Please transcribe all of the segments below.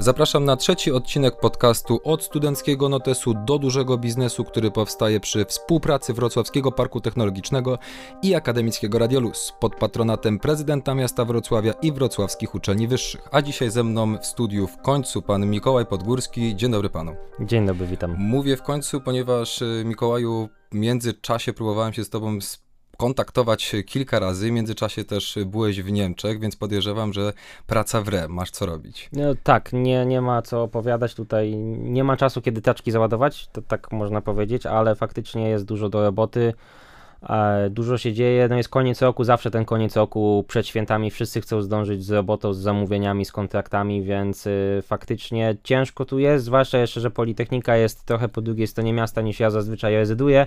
Zapraszam na trzeci odcinek podcastu od studenckiego notesu do dużego biznesu, który powstaje przy współpracy Wrocławskiego Parku Technologicznego i Akademickiego Radiolus pod patronatem prezydenta miasta Wrocławia i wrocławskich uczelni wyższych. A dzisiaj ze mną w studiu w końcu pan Mikołaj Podgórski. Dzień dobry panu. Dzień dobry, witam. Mówię w końcu, ponieważ y, Mikołaju w międzyczasie próbowałem się z tobą kontaktować kilka razy. W międzyczasie też byłeś w Niemczech, więc podejrzewam, że praca w re, masz co robić. No, tak, nie, nie ma co opowiadać tutaj. Nie ma czasu, kiedy taczki załadować, to tak można powiedzieć, ale faktycznie jest dużo do roboty. E, dużo się dzieje, no jest koniec roku, zawsze ten koniec roku przed świętami wszyscy chcą zdążyć z robotą, z zamówieniami, z kontraktami, więc y, faktycznie ciężko tu jest, zwłaszcza jeszcze, że Politechnika jest trochę po drugiej stronie miasta niż ja zazwyczaj rezyduję,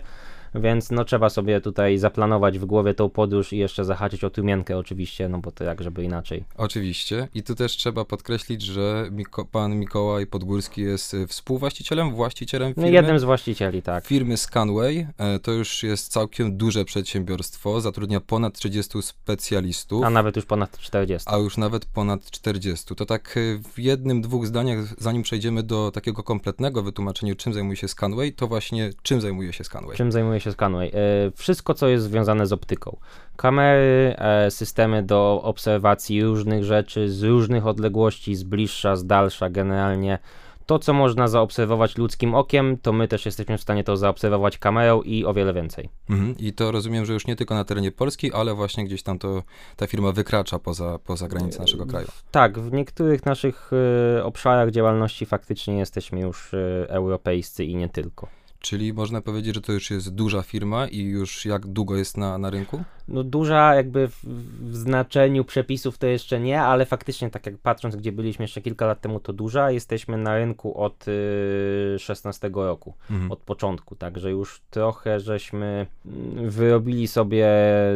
więc no trzeba sobie tutaj zaplanować w głowie tą podróż i jeszcze zahaczyć o Tumienkę oczywiście, no bo to jak żeby inaczej. Oczywiście i tu też trzeba podkreślić, że Miko, pan Mikołaj Podgórski jest y, współwłaścicielem, właścicielem No firmy. jednym z właścicieli, tak. Firmy Scanway, e, to już jest całkiem duże przedsiębiorstwo, zatrudnia ponad 30 specjalistów. A nawet już ponad 40. a już nawet ponad 40. To tak y, w jednym, dwóch zdaniach, zanim przejdziemy do takiego kompletnego wytłumaczenia, czym zajmuje się Scanway, to właśnie czym zajmuje się Scanway. Czym zajmuje się Scanway? E, wszystko, co jest związane z optyką. Kamery, e, systemy do obserwacji różnych rzeczy z różnych odległości, z bliższa, z dalsza, generalnie. To, co można zaobserwować ludzkim okiem, to my też jesteśmy w stanie to zaobserwować kamerą i o wiele więcej. Mhm. I to rozumiem, że już nie tylko na terenie Polski, ale właśnie gdzieś tam to ta firma wykracza poza, poza granice naszego kraju. Tak, w niektórych naszych e, obszarach działalności faktycznie jesteśmy już e, europejscy i nie tylko. Czyli można powiedzieć, że to już jest duża firma i już jak długo jest na, na rynku? No duża jakby w, w znaczeniu przepisów to jeszcze nie, ale faktycznie tak jak patrząc gdzie byliśmy jeszcze kilka lat temu to duża, jesteśmy na rynku od y, 16 roku, Mhm. od początku, także już trochę żeśmy mm, wyrobili sobie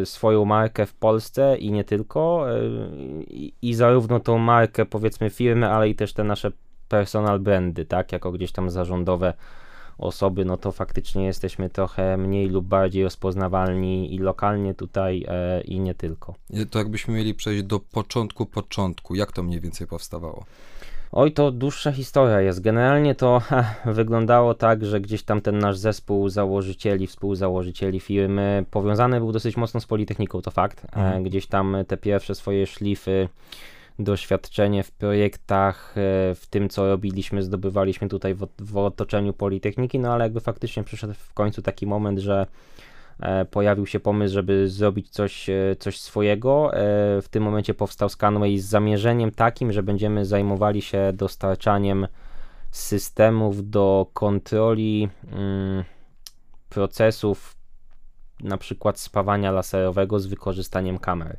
swoją markę w Polsce i nie tylko y, i, i zarówno tą markę powiedzmy firmy, ale i też te nasze personal brandy, tak, jako gdzieś tam zarządowe osoby, no to faktycznie jesteśmy trochę mniej lub bardziej rozpoznawalni i lokalnie tutaj e, i nie tylko. To jakbyśmy mieli przejść do początku, początku, jak to mniej więcej powstawało? Oj, to dłuższa historia jest. Generalnie to ha, wyglądało tak, że gdzieś tam ten nasz zespół założycieli, współzałożycieli firmy powiązany był dosyć mocno z Politechniką, to fakt. E, Mhm. gdzieś tam te pierwsze swoje szlify, doświadczenie w projektach, e, w tym co robiliśmy, zdobywaliśmy tutaj w, w otoczeniu Politechniki, no ale jakby faktycznie przyszedł w końcu taki moment, że e, pojawił się pomysł, żeby zrobić coś, e, coś swojego. W tym momencie powstał Scanway z zamierzeniem takim, że będziemy zajmowali się dostarczaniem systemów do kontroli mm, procesów, na przykład spawania laserowego z wykorzystaniem kamer.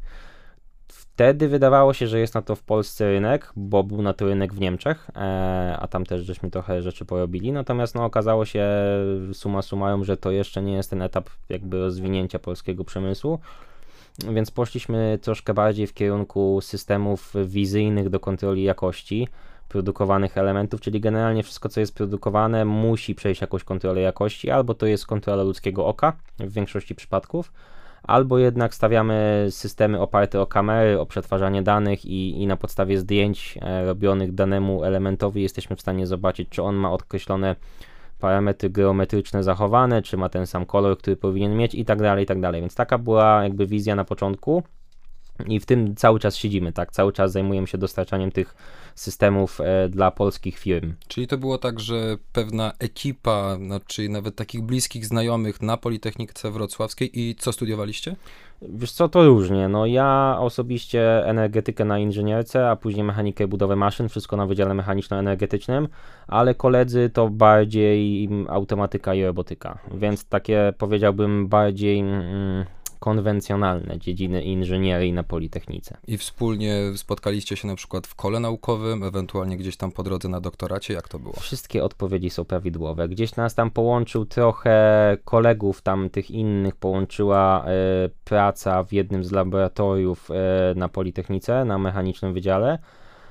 Wtedy wydawało się, że jest na to w Polsce rynek, bo był na to rynek w Niemczech, e, a tam też żeśmy trochę rzeczy porobili. Natomiast no, okazało się summa summarum, że to jeszcze nie jest ten etap jakby rozwinięcia polskiego przemysłu. Więc poszliśmy troszkę bardziej w kierunku systemów wizyjnych do kontroli jakości produkowanych elementów, czyli generalnie wszystko, co jest produkowane, musi przejść jakąś kontrolę jakości, albo to jest kontrola ludzkiego oka w większości przypadków, albo jednak stawiamy systemy oparte o kamery, o przetwarzanie danych i, i na podstawie zdjęć e, robionych danemu elementowi jesteśmy w stanie zobaczyć, czy on ma określone parametry geometryczne zachowane, czy ma ten sam kolor, który powinien mieć i tak dalej, i tak dalej. Więc taka była jakby wizja na początku i w tym cały czas siedzimy, tak? Cały czas zajmujemy się dostarczaniem tych systemów e, dla polskich firm. Czyli to było tak, że pewna ekipa, znaczy nawet takich bliskich znajomych na Politechnice Wrocławskiej i co studiowaliście? Wiesz co, to różnie. No ja osobiście energetykę na inżynierce, a później mechanikę budowę maszyn, wszystko na Wydziale Mechaniczno-Energetycznym, ale koledzy to bardziej automatyka i robotyka, więc takie powiedziałbym bardziej mm, konwencjonalne dziedziny inżynierii na Politechnice. I wspólnie spotkaliście się na przykład w kole naukowym, ewentualnie gdzieś tam po drodze na doktoracie, jak to było? Wszystkie odpowiedzi są prawidłowe. Gdzieś nas tam połączył trochę kolegów tam tych innych, połączyła e, praca w jednym z laboratoriów e, na Politechnice, na mechanicznym wydziale,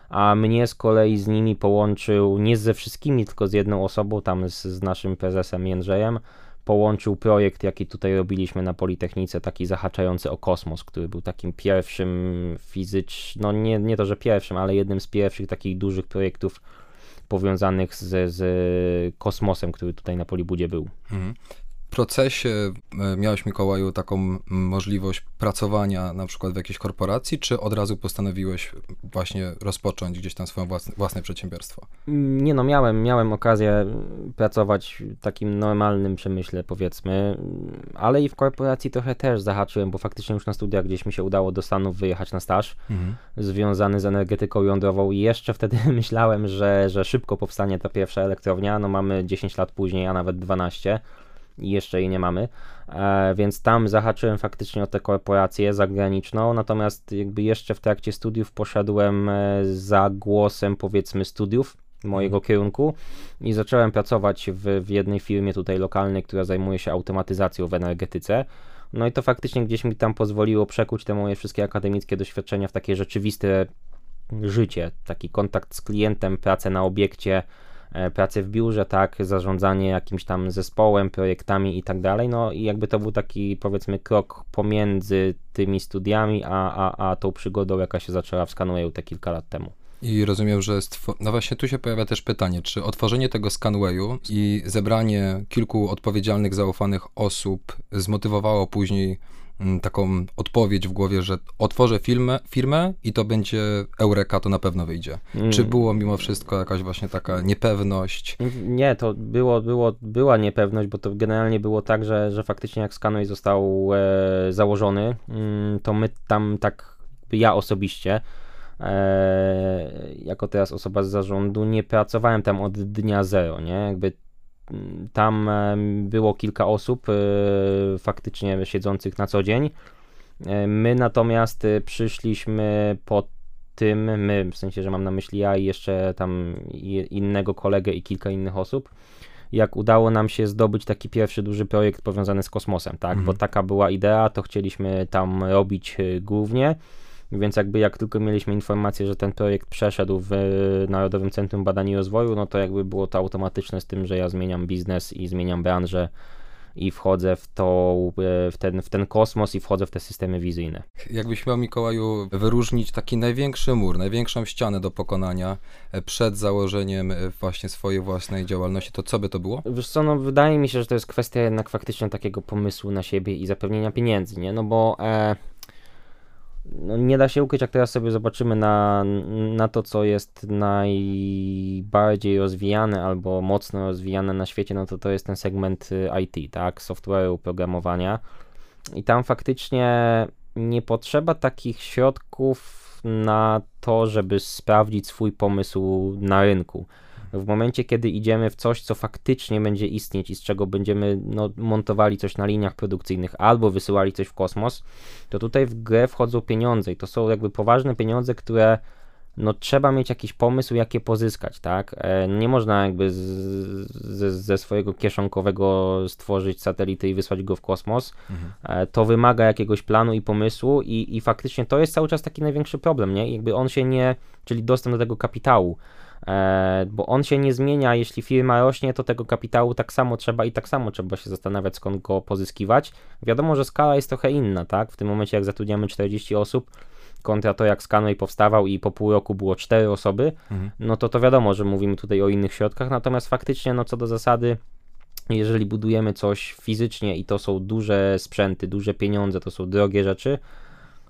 a mnie z kolei z nimi połączył, nie ze wszystkimi, tylko z jedną osobą, tam z, z naszym prezesem Jędrzejem, połączył projekt, jaki tutaj robiliśmy na Politechnice, taki zahaczający o kosmos, który był takim pierwszym fizycznym, no nie, nie to, że pierwszym, ale jednym z pierwszych takich dużych projektów powiązanych z, z kosmosem, który tutaj na Polibudzie był. Mhm procesie e, miałeś, Mikołaju, taką możliwość pracowania na przykład w jakiejś korporacji, czy od razu postanowiłeś właśnie rozpocząć gdzieś tam swoje własne, własne przedsiębiorstwo? Nie no, miałem, miałem okazję pracować w takim normalnym przemyśle, powiedzmy, ale i w korporacji trochę też zahaczyłem, bo faktycznie już na studiach gdzieś mi się udało do Stanów wyjechać na staż mhm. związany z energetyką jądrową i jeszcze wtedy myślałem, że, że szybko powstanie ta pierwsza elektrownia, no mamy 10 lat później, a nawet 12 i jeszcze jej nie mamy, e, więc tam zahaczyłem faktycznie o tę korporację zagraniczną, natomiast jakby jeszcze w trakcie studiów poszedłem e, za głosem powiedzmy studiów mojego mhm. kierunku i zacząłem pracować w, w jednej firmie tutaj lokalnej, która zajmuje się automatyzacją w energetyce. No i to faktycznie gdzieś mi tam pozwoliło przekuć te moje wszystkie akademickie doświadczenia w takie rzeczywiste życie, taki kontakt z klientem, pracę na obiekcie, E, pracy w biurze, tak, zarządzanie jakimś tam zespołem, projektami i tak dalej, no i jakby to był taki powiedzmy krok pomiędzy tymi studiami, a, a, a tą przygodą, jaka się zaczęła w Scanwayu te kilka lat temu. I rozumiem, że no właśnie tu się pojawia też pytanie, czy otworzenie tego Scanwayu i zebranie kilku odpowiedzialnych, zaufanych osób zmotywowało później taką odpowiedź w głowie, że otworzę firmę, firmę i to będzie Eureka, to na pewno wyjdzie. Mm. Czy było mimo wszystko jakaś właśnie taka niepewność? Nie, to było, było, była niepewność, bo to generalnie było tak, że, że faktycznie jak Scanway został e, założony, mm, to my tam tak, ja osobiście, e, jako teraz osoba z zarządu, nie pracowałem tam od dnia zero, nie? Jakby tam było kilka osób e, faktycznie siedzących na co dzień. E, my natomiast e, przyszliśmy po tym, my, w sensie, że mam na myśli ja i jeszcze tam innego kolegę i kilka innych osób, jak udało nam się zdobyć taki pierwszy duży projekt powiązany z kosmosem, tak? Mhm. Bo taka była idea, to chcieliśmy tam robić głównie. Więc jakby jak tylko mieliśmy informację, że ten projekt przeszedł w Narodowym Centrum Badań i Rozwoju, no to jakby było to automatyczne z tym, że ja zmieniam biznes i zmieniam branżę i wchodzę w, to, w, ten, w ten kosmos i wchodzę w te systemy wizyjne. Jakbyś miał, Mikołaju, wyróżnić taki największy mur, największą ścianę do pokonania e, przed założeniem e, właśnie swojej własnej działalności, to co by to było? Wiesz co, no wydaje mi się, że to jest kwestia jednak faktycznie takiego pomysłu na siebie i zapewnienia pieniędzy, nie? No bo... E, no nie da się ukryć, jak teraz sobie zobaczymy na, na to, co jest najbardziej rozwijane albo mocno rozwijane na świecie, no to to jest ten segment y, IT, tak, software'u, programowania. I tam faktycznie nie potrzeba takich środków na to, żeby sprawdzić swój pomysł na rynku w momencie, kiedy idziemy w coś, co faktycznie będzie istnieć i z czego będziemy no, montowali coś na liniach produkcyjnych albo wysyłali coś w kosmos, to tutaj w grę wchodzą pieniądze i to są jakby poważne pieniądze, które no trzeba mieć jakiś pomysł, jak je pozyskać, tak? E, nie można jakby z, z, ze swojego kieszonkowego stworzyć satelity i wysłać go w kosmos. Mhm. E, to wymaga jakiegoś planu i pomysłu i, i faktycznie to jest cały czas taki największy problem, nie? Jakby on się nie, czyli dostęp do tego kapitału. E, bo on się nie zmienia, jeśli firma rośnie, to tego kapitału tak samo trzeba i tak samo trzeba się zastanawiać, skąd go pozyskiwać. Wiadomo, że skala jest trochę inna, tak? W tym momencie, jak zatrudniamy 40 osób, kontra to, jak Scanway powstawał i po pół roku było 4 osoby, mhm. no to to wiadomo, że mówimy tutaj o innych środkach, natomiast faktycznie, no co do zasady, jeżeli budujemy coś fizycznie i to są duże sprzęty, duże pieniądze, to są drogie rzeczy,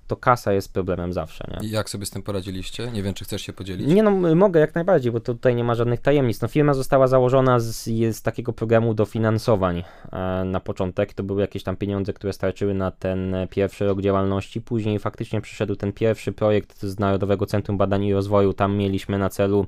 to kasa jest problemem zawsze. Nie? I jak sobie z tym poradziliście? Nie wiem, czy chcesz się podzielić? Nie, no mogę jak najbardziej, bo to tutaj nie ma żadnych tajemnic. No, firma została założona z, z takiego programu dofinansowań e, na początek. To były jakieś tam pieniądze, które starczyły na ten pierwszy rok działalności. Później faktycznie przyszedł ten pierwszy projekt z Narodowego Centrum Badań i Rozwoju. Tam mieliśmy na celu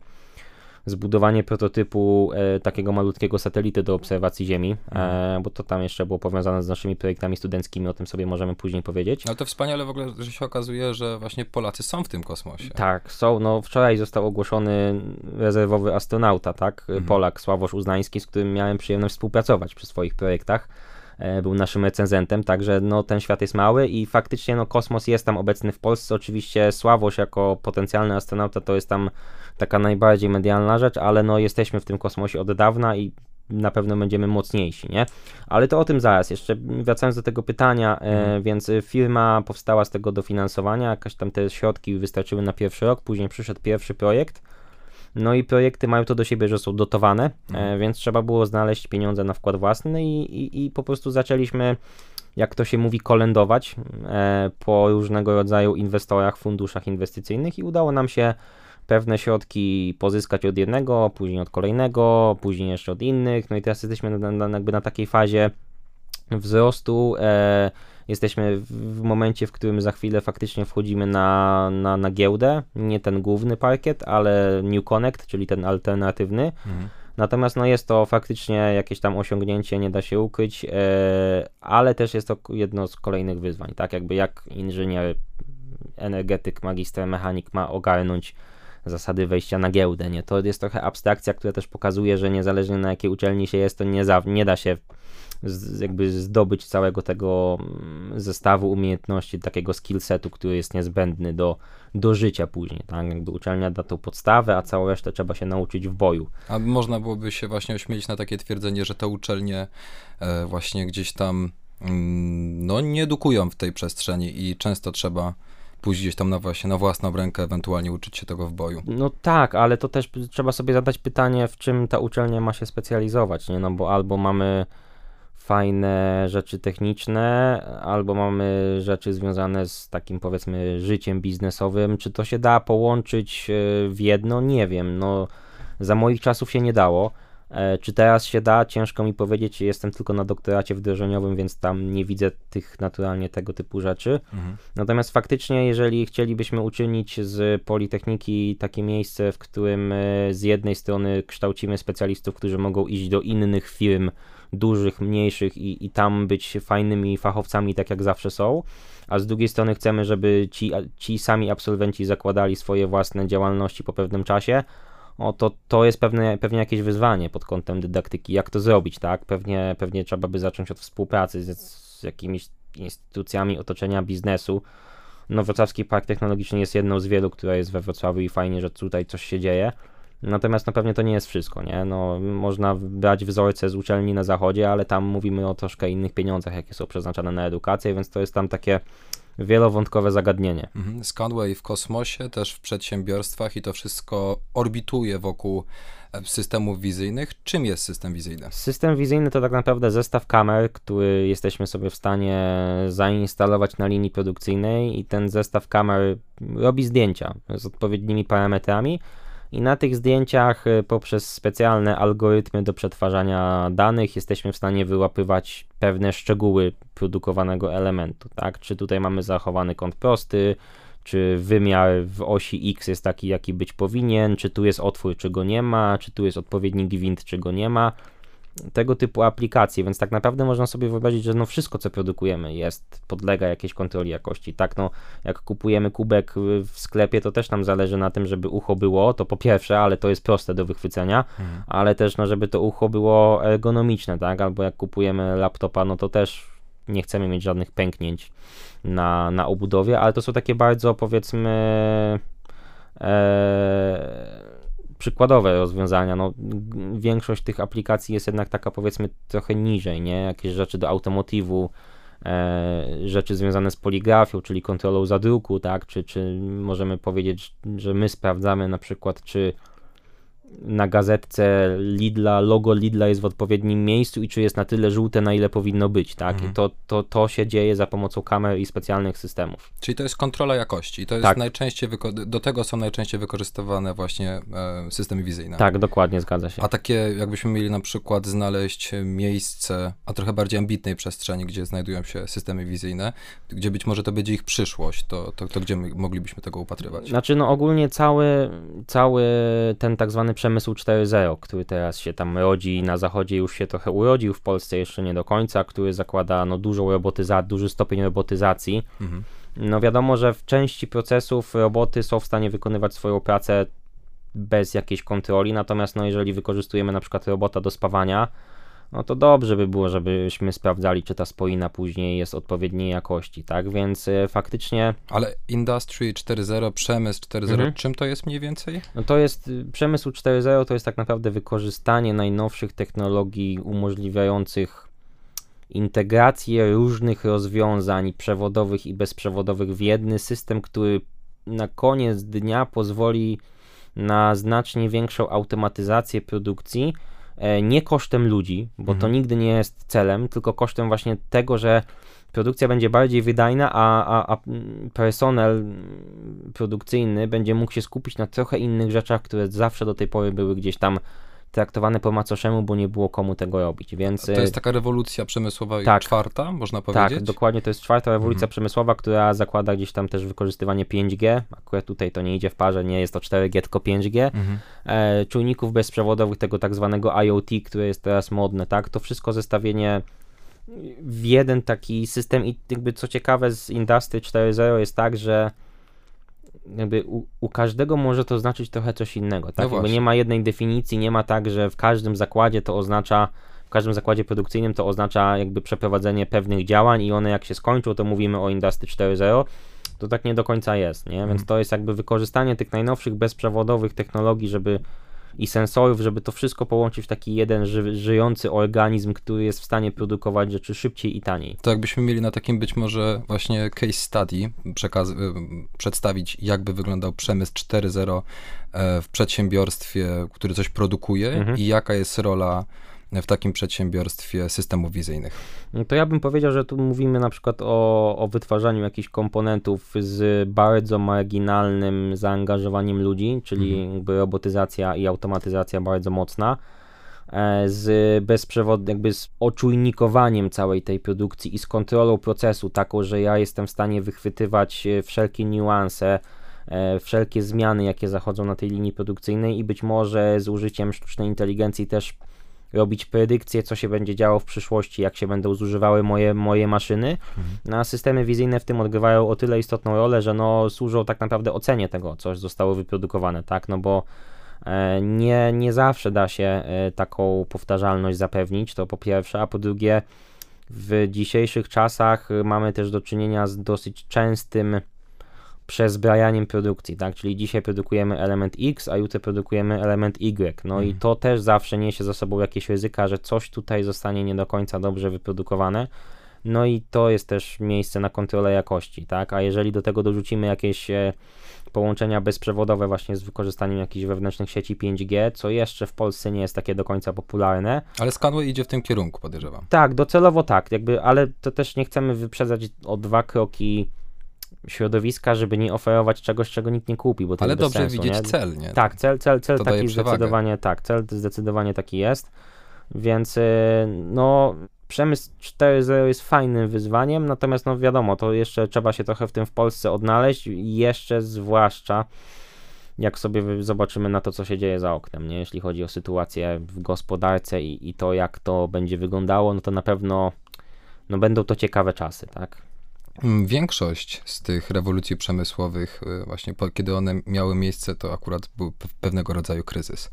zbudowanie prototypu e, takiego malutkiego satelity do obserwacji Ziemi, e, mhm. bo to tam jeszcze było powiązane z naszymi projektami studenckimi, o tym sobie możemy później powiedzieć. Ale to wspaniale w ogóle, że się okazuje, że właśnie Polacy są w tym kosmosie. Tak, są. No wczoraj został ogłoszony rezerwowy astronauta, tak? Mhm. Polak Sławosz Uznański, z którym miałem przyjemność współpracować przy swoich projektach e, był naszym recenzentem, także no, ten świat jest mały i faktycznie no, kosmos jest tam obecny w Polsce. Oczywiście Sławosz jako potencjalny astronauta to jest tam taka najbardziej medialna rzecz, ale no jesteśmy w tym kosmosie od dawna i na pewno będziemy mocniejsi, nie? Ale to o tym zaraz. Jeszcze wracając do tego pytania, e, Mhm. więc firma powstała z tego dofinansowania, jakaś tam te środki wystarczyły na pierwszy rok, później przyszedł pierwszy projekt. No i projekty mają to do siebie, że są dotowane, e, więc trzeba było znaleźć pieniądze na wkład własny i, i, i po prostu zaczęliśmy, jak to się mówi, kolędować e, po różnego rodzaju inwestorach, funduszach inwestycyjnych i udało nam się pewne środki pozyskać od jednego, później od kolejnego, później jeszcze od innych. No i teraz jesteśmy na, na, jakby na takiej fazie wzrostu. E, jesteśmy w, momencie, w którym za chwilę faktycznie wchodzimy na, na, na giełdę. Nie ten główny parkiet, ale New Connect, czyli ten alternatywny. Mhm. Natomiast no jest to faktycznie jakieś tam osiągnięcie, nie da się ukryć, e, ale też jest to jedno z kolejnych wyzwań, tak jakby jak inżynier, energetyk, magister, mechanik ma ogarnąć zasady wejścia na giełdę, nie? To jest trochę abstrakcja, która też pokazuje, że niezależnie na jakiej uczelni się jest, to nie, za, nie da się z, jakby zdobyć całego tego mm, zestawu umiejętności, takiego skillsetu, który jest niezbędny do, do życia później, tak? Jakby uczelnia da tą podstawę, a całą resztę trzeba się nauczyć w boju. A można byłoby się właśnie ośmielić na takie twierdzenie, że te uczelnie e, właśnie gdzieś tam mm, no, nie edukują w tej przestrzeni i często trzeba pójść gdzieś tam na właśnie na własną rękę, ewentualnie uczyć się tego w boju. No tak, ale to też trzeba sobie zadać pytanie, w czym ta uczelnia ma się specjalizować, nie? No bo albo mamy fajne rzeczy techniczne, albo mamy rzeczy związane z takim powiedzmy życiem biznesowym. Czy to się da połączyć e, w jedno? Nie wiem. No, za moich czasów się nie dało. E, Czy teraz się da? Ciężko mi powiedzieć. Jestem tylko na doktoracie wdrożeniowym, więc tam nie widzę tych naturalnie tego typu rzeczy. Mhm. Natomiast faktycznie, jeżeli chcielibyśmy uczynić z Politechniki takie miejsce, w którym e, z jednej strony kształcimy specjalistów, którzy mogą iść do innych firm, dużych, mniejszych i, i tam być fajnymi fachowcami, tak jak zawsze są, a z drugiej strony chcemy, żeby ci, ci sami absolwenci zakładali swoje własne działalności po pewnym czasie, o, to, to jest pewne, pewnie jakieś wyzwanie pod kątem dydaktyki. Jak to zrobić, tak? Pewnie, pewnie trzeba by zacząć od współpracy z, z jakimiś instytucjami otoczenia biznesu. No, Wrocławski Park Technologiczny jest jedną z wielu, która jest we Wrocławiu i fajnie, że tutaj coś się dzieje. Natomiast no pewnie to nie jest wszystko, nie? No, można brać wzorce z uczelni na zachodzie, ale tam mówimy o troszkę innych pieniądzach, jakie są przeznaczane na edukację, więc to jest tam takie wielowątkowe zagadnienie. Mhm. Skyway w kosmosie, też w przedsiębiorstwach i to wszystko orbituje wokół e, systemów wizyjnych. Czym jest system wizyjny? System wizyjny to tak naprawdę zestaw kamer, który jesteśmy sobie w stanie zainstalować na linii produkcyjnej i ten zestaw kamer robi zdjęcia z odpowiednimi parametrami i na tych zdjęciach y, poprzez specjalne algorytmy do przetwarzania danych jesteśmy w stanie wyłapywać pewne szczegóły produkowanego elementu, tak? Czy tutaj mamy zachowany kąt prosty, czy wymiar w osi X jest taki, jaki być powinien, czy tu jest otwór, czy go nie ma, czy tu jest odpowiedni gwint, czy go nie ma. Tego typu aplikacje, więc tak naprawdę można sobie wyobrazić, że no wszystko, co produkujemy, jest, podlega jakiejś kontroli jakości. Tak, no, jak kupujemy kubek w sklepie, to też nam zależy na tym, żeby ucho było, to po pierwsze, ale to jest proste do wychwycenia, Mhm. ale też, no, żeby to ucho było ergonomiczne, tak, albo jak kupujemy laptopa, no to też nie chcemy mieć żadnych pęknięć na, na obudowie, ale to są takie bardzo, powiedzmy, e, przykładowe rozwiązania. No, większość tych aplikacji jest jednak taka, powiedzmy, trochę niżej, nie? Jakieś rzeczy do automotywu, e, rzeczy związane z poligrafią, czyli kontrolą zadruku, tak? Czy, czy możemy powiedzieć, że my sprawdzamy na przykład, czy na gazetce Lidla, logo Lidla jest w odpowiednim miejscu i czy jest na tyle żółte, na ile powinno być, tak? Mhm. I to, to, to się dzieje za pomocą kamer i specjalnych systemów. Czyli to jest kontrola jakości. To jest Tak. najczęściej do tego są najczęściej wykorzystywane właśnie e, systemy wizyjne. Tak, dokładnie, zgadza się. A takie, jakbyśmy mieli na przykład znaleźć miejsce, a trochę bardziej ambitnej przestrzeni, gdzie znajdują się systemy wizyjne, gdzie być może to będzie ich przyszłość, to, to, to gdzie my moglibyśmy tego upatrywać? Znaczy, no ogólnie cały, cały ten tak zwany przemysł 4.0, który teraz się tam rodzi na zachodzie, już się trochę urodził, w Polsce jeszcze nie do końca, który zakłada no, dużą robotyzację, duży stopień robotyzacji. Mhm. No wiadomo, że w części procesów roboty są w stanie wykonywać swoją pracę bez jakiejś kontroli, natomiast no jeżeli wykorzystujemy na przykład robota do spawania, no to dobrze by było, żebyśmy sprawdzali, czy ta spoina później jest odpowiedniej jakości, tak? Więc y, faktycznie. Ale Industry 4.0, przemysł 4.0, mhm. czym to jest mniej więcej? No to jest y, przemysł 4.0 to jest tak naprawdę wykorzystanie najnowszych technologii umożliwiających integrację różnych rozwiązań przewodowych i bezprzewodowych w jedny system, który na koniec dnia pozwoli na znacznie większą automatyzację produkcji, e, nie kosztem ludzi, bo mhm. to nigdy nie jest celem, tylko kosztem właśnie tego, że produkcja będzie bardziej wydajna, a, a, a personel produkcyjny będzie mógł się skupić na trochę innych rzeczach, które zawsze do tej pory były gdzieś tam traktowane po macoszemu, bo nie było komu tego robić, więc... To jest taka rewolucja przemysłowa tak, czwarta, można tak, powiedzieć? Tak, dokładnie, to jest czwarta rewolucja mhm. przemysłowa, która zakłada gdzieś tam też wykorzystywanie 5G, akurat tutaj to nie idzie w parze, nie jest to 4G, tylko 5G, mhm. e, czujników bezprzewodowych, tego tak zwanego IoT, które jest teraz modne, tak, to wszystko zestawienie w jeden taki system i jakby co ciekawe z Industry 4.0 jest tak, że jakby u, u, każdego może to znaczyć trochę coś innego, tak? No nie ma jednej definicji, nie ma tak, że w każdym zakładzie to oznacza, w każdym zakładzie produkcyjnym to oznacza jakby przeprowadzenie pewnych działań i one jak się skończą, to mówimy o Industry 4.0, to tak nie do końca jest, nie? Więc mm. to jest jakby wykorzystanie tych najnowszych bezprzewodowych technologii, żeby i sensorów, żeby to wszystko połączyć w taki jeden ży żyjący organizm, który jest w stanie produkować rzeczy szybciej i taniej. To jakbyśmy mieli na takim być może właśnie case study przekaz- przedstawić, jakby wyglądał przemysł 4.0 e, w przedsiębiorstwie, który coś produkuje mhm. i jaka jest rola w takim przedsiębiorstwie systemów wizyjnych? No to ja bym powiedział, że tu mówimy na przykład o, o wytwarzaniu jakichś komponentów z bardzo marginalnym zaangażowaniem ludzi, czyli mhm. robotyzacja i automatyzacja bardzo mocna e, z bezprzewod, jakby z oczujnikowaniem całej tej produkcji i z kontrolą procesu, taką, że ja jestem w stanie wychwytywać e, wszelkie niuanse, e, wszelkie zmiany, jakie zachodzą na tej linii produkcyjnej i być może z użyciem sztucznej inteligencji też robić predykcje, co się będzie działo w przyszłości, jak się będą zużywały moje, moje maszyny. Mhm. No, a systemy wizyjne w tym odgrywają o tyle istotną rolę, że no, służą tak naprawdę ocenie tego, co zostało wyprodukowane, tak, no bo e, nie, nie zawsze da się e, taką powtarzalność zapewnić, to po pierwsze, a po drugie, w dzisiejszych czasach mamy też do czynienia z dosyć częstym przezbrajaniem produkcji, tak? Czyli dzisiaj produkujemy element X, a jutro produkujemy element Y. No i mhm. to też zawsze niesie za sobą jakieś ryzyka, że coś tutaj zostanie nie do końca dobrze wyprodukowane. No i to jest też miejsce na kontrolę jakości, tak? A jeżeli do tego dorzucimy jakieś e, połączenia bezprzewodowe właśnie z wykorzystaniem jakichś wewnętrznych sieci 5G, co jeszcze w Polsce nie jest takie do końca popularne. Ale Scanway idzie w tym kierunku, podejrzewam. Tak, docelowo tak, jakby, ale to też nie chcemy wyprzedzać o dwa kroki środowiska, żeby nie oferować czegoś, czego nikt nie kupi, bo to Ale jest dobrze sensu, widzieć nie? cel, nie? Tak, cel, cel, cel to taki zdecydowanie, tak, cel zdecydowanie taki jest, więc y, no przemysł 4.0 jest fajnym wyzwaniem, natomiast no wiadomo, to jeszcze trzeba się trochę w tym w Polsce odnaleźć, jeszcze zwłaszcza jak sobie zobaczymy na to, co się dzieje za oknem, nie? jeśli chodzi o sytuację w gospodarce i, i to, jak to będzie wyglądało, no to na pewno no będą to ciekawe czasy, tak? Mm, większość z tych rewolucji przemysłowych, y, właśnie po, kiedy one miały miejsce, to akurat był pewnego rodzaju kryzys.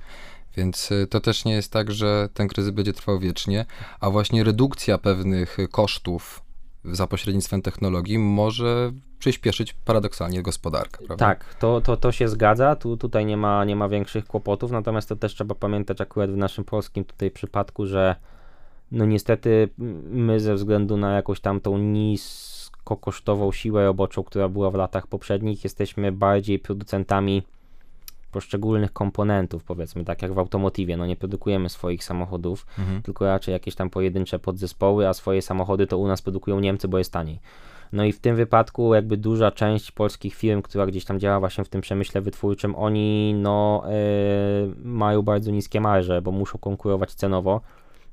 Więc y, to też nie jest tak, że ten kryzys będzie trwał wiecznie, a właśnie redukcja pewnych kosztów za pośrednictwem technologii może przyspieszyć paradoksalnie gospodarkę. Prawda? Tak, to, to, to się zgadza, tu, tutaj nie ma, nie ma większych kłopotów, natomiast to też trzeba pamiętać akurat w naszym polskim tutaj przypadku, że no niestety my ze względu na jakąś tam tą nis kosztową siłę roboczą, która była w latach poprzednich, jesteśmy bardziej producentami poszczególnych komponentów, powiedzmy, tak jak w automotywie, no nie produkujemy swoich samochodów, mhm. tylko raczej jakieś tam pojedyncze podzespoły, a swoje samochody to u nas produkują Niemcy, bo jest taniej. No i w tym wypadku jakby duża część polskich firm, która gdzieś tam działa właśnie w tym przemyśle wytwórczym, oni no yy, mają bardzo niskie marże, bo muszą konkurować cenowo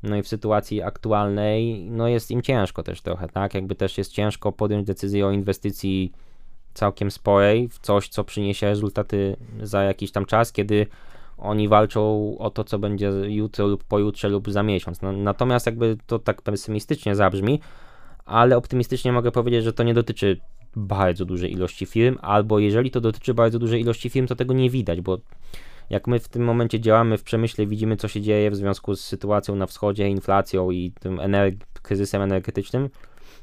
no i w sytuacji aktualnej, no jest im ciężko też trochę, tak? Jakby też jest ciężko podjąć decyzję o inwestycji całkiem sporej w coś, co przyniesie rezultaty za jakiś tam czas, kiedy oni walczą o to, co będzie jutro lub pojutrze lub za miesiąc. No, natomiast jakby to tak pesymistycznie zabrzmi, ale optymistycznie mogę powiedzieć, że to nie dotyczy bardzo dużej ilości firm, albo jeżeli to dotyczy bardzo dużej ilości firm, to tego nie widać, bo jak my w tym momencie działamy w przemyśle, widzimy co się dzieje w związku z sytuacją na wschodzie, inflacją i tym energ kryzysem energetycznym,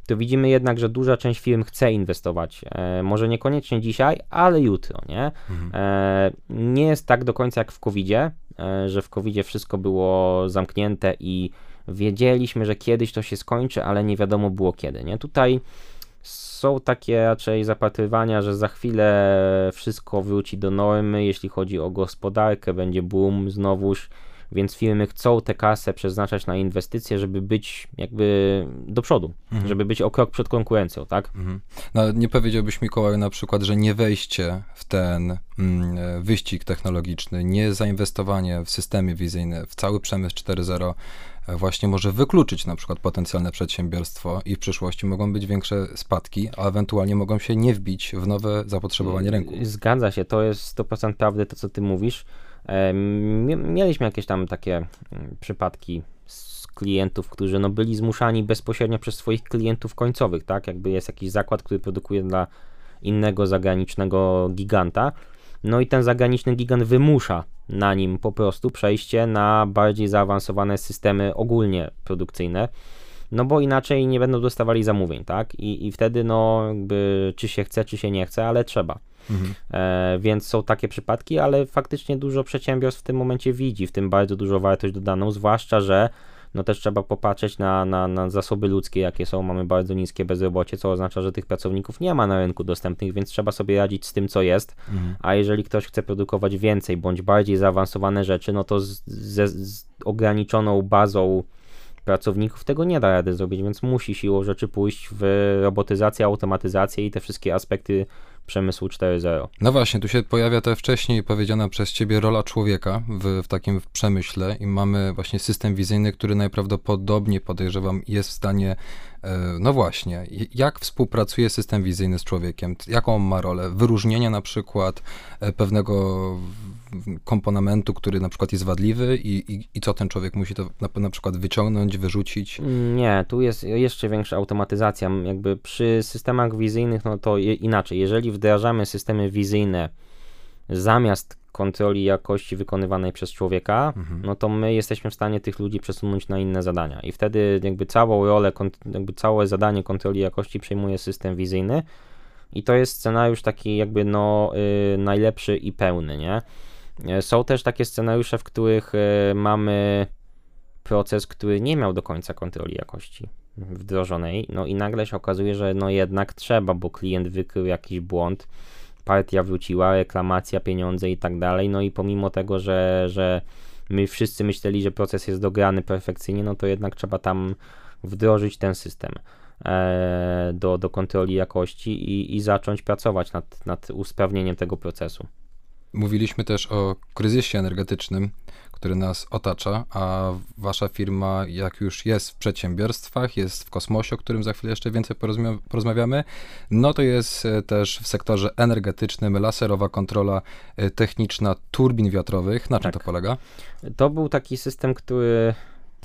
to widzimy jednak, że duża część firm chce inwestować. E, może niekoniecznie dzisiaj, ale jutro, nie? Mhm. E, nie jest tak do końca jak w COVID-zie, e, że w COVID-zie wszystko było zamknięte i wiedzieliśmy, że kiedyś to się skończy, ale nie wiadomo było kiedy, nie? Tutaj są takie raczej zapatrywania, że za chwilę wszystko wróci do normy, jeśli chodzi o gospodarkę, będzie boom znowuż więc firmy chcą tę kasę przeznaczać na inwestycje, żeby być jakby do przodu, mhm. żeby być o krok przed konkurencją, tak? Mhm. No, nie powiedziałbyś Mikołaj na przykład, że nie wejście w ten mm, wyścig technologiczny, nie zainwestowanie w systemy wizyjne, w cały przemysł 4.0 e, właśnie może wykluczyć na przykład potencjalne przedsiębiorstwo i w przyszłości mogą być większe spadki, a ewentualnie mogą się nie wbić w nowe zapotrzebowanie rynku. Zgadza się, to jest 100% prawdy to, co ty mówisz. Mieliśmy jakieś tam takie mm, przypadki z klientów, którzy no byli zmuszani bezpośrednio przez swoich klientów końcowych, tak? Jakby jest jakiś zakład, który produkuje dla innego zagranicznego giganta. No i ten zagraniczny gigant wymusza na nim po prostu przejście na bardziej zaawansowane systemy ogólnie produkcyjne no bo inaczej nie będą dostawali zamówień, tak? I, i wtedy, no, jakby, czy się chce, czy się nie chce, ale trzeba. Mhm. E, więc są takie przypadki, ale faktycznie dużo przedsiębiorstw w tym momencie widzi, w tym bardzo dużo wartość dodaną, zwłaszcza, że no też trzeba popatrzeć na, na, na zasoby ludzkie, jakie są. Mamy bardzo niskie bezrobocie, co oznacza, że tych pracowników nie ma na rynku dostępnych, więc trzeba sobie radzić z tym, co jest. Mhm. A jeżeli ktoś chce produkować więcej bądź bardziej zaawansowane rzeczy, no to z, z, z ograniczoną bazą pracowników tego nie da rady zrobić, więc musi siłą rzeczy pójść w robotyzację, automatyzację i te wszystkie aspekty przemysłu 4.0. No właśnie, tu się pojawia ta wcześniej powiedziana przez ciebie rola człowieka w, w takim przemyśle i mamy właśnie system wizyjny, który najprawdopodobniej podejrzewam jest w stanie E, no właśnie, jak współpracuje system wizyjny z człowiekiem? Jaką ma rolę? Wyróżnienia na przykład e, pewnego komponentu, który na przykład jest wadliwy i, i, i co ten człowiek musi to na, na, przykład wyciągnąć, wyrzucić? Nie, tu jest jeszcze większa automatyzacja. Jakby przy systemach wizyjnych, no to inaczej. Jeżeli wdrażamy systemy wizyjne zamiast kontroli jakości wykonywanej przez człowieka, mhm. no to my jesteśmy w stanie tych ludzi przesunąć na inne zadania. I wtedy jakby całą rolę, jakby całe zadanie kontroli jakości przejmuje system wizyjny. I to jest scenariusz taki jakby no y, najlepszy i pełny, nie? Y, są też takie scenariusze, w których y, mamy proces, który nie miał do końca kontroli jakości wdrożonej, no i nagle się okazuje, że no jednak trzeba, bo klient wykrył jakiś błąd, partia wróciła, reklamacja, pieniądze i tak dalej. No i pomimo tego, że, że my wszyscy myśleli, że proces jest dograny perfekcyjnie, no to jednak trzeba tam wdrożyć ten system e, do, do kontroli jakości i, i zacząć pracować nad, nad usprawnieniem tego procesu. Mówiliśmy też o kryzysie energetycznym, który nas otacza, a wasza firma, jak już jest w przedsiębiorstwach, jest w kosmosie, o którym za chwilę jeszcze więcej porozmawiamy, no to jest e, też w sektorze energetycznym laserowa kontrola e, techniczna turbin wiatrowych. Na czym tak. to polega? To był taki system, który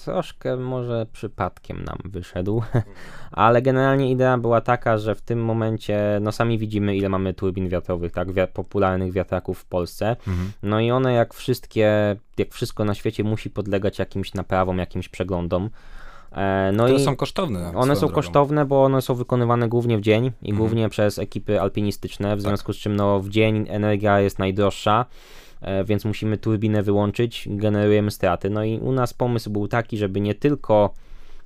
troszkę może przypadkiem nam wyszedł, ale generalnie idea była taka, że w tym momencie, no sami widzimy ile mamy turbin wiatrowych, tak, wi popularnych wiatraków w Polsce, mhm. no i one jak wszystkie, jak wszystko na świecie musi podlegać jakimś naprawom, jakimś przeglądom, e, no i są kosztowne. One są drogą. kosztowne, bo one są wykonywane głównie w dzień i mhm. głównie przez ekipy alpinistyczne, w tak. związku z czym no, w dzień energia jest najdroższa. E, więc musimy turbinę wyłączyć, generujemy straty. No i u nas pomysł był taki, żeby nie tylko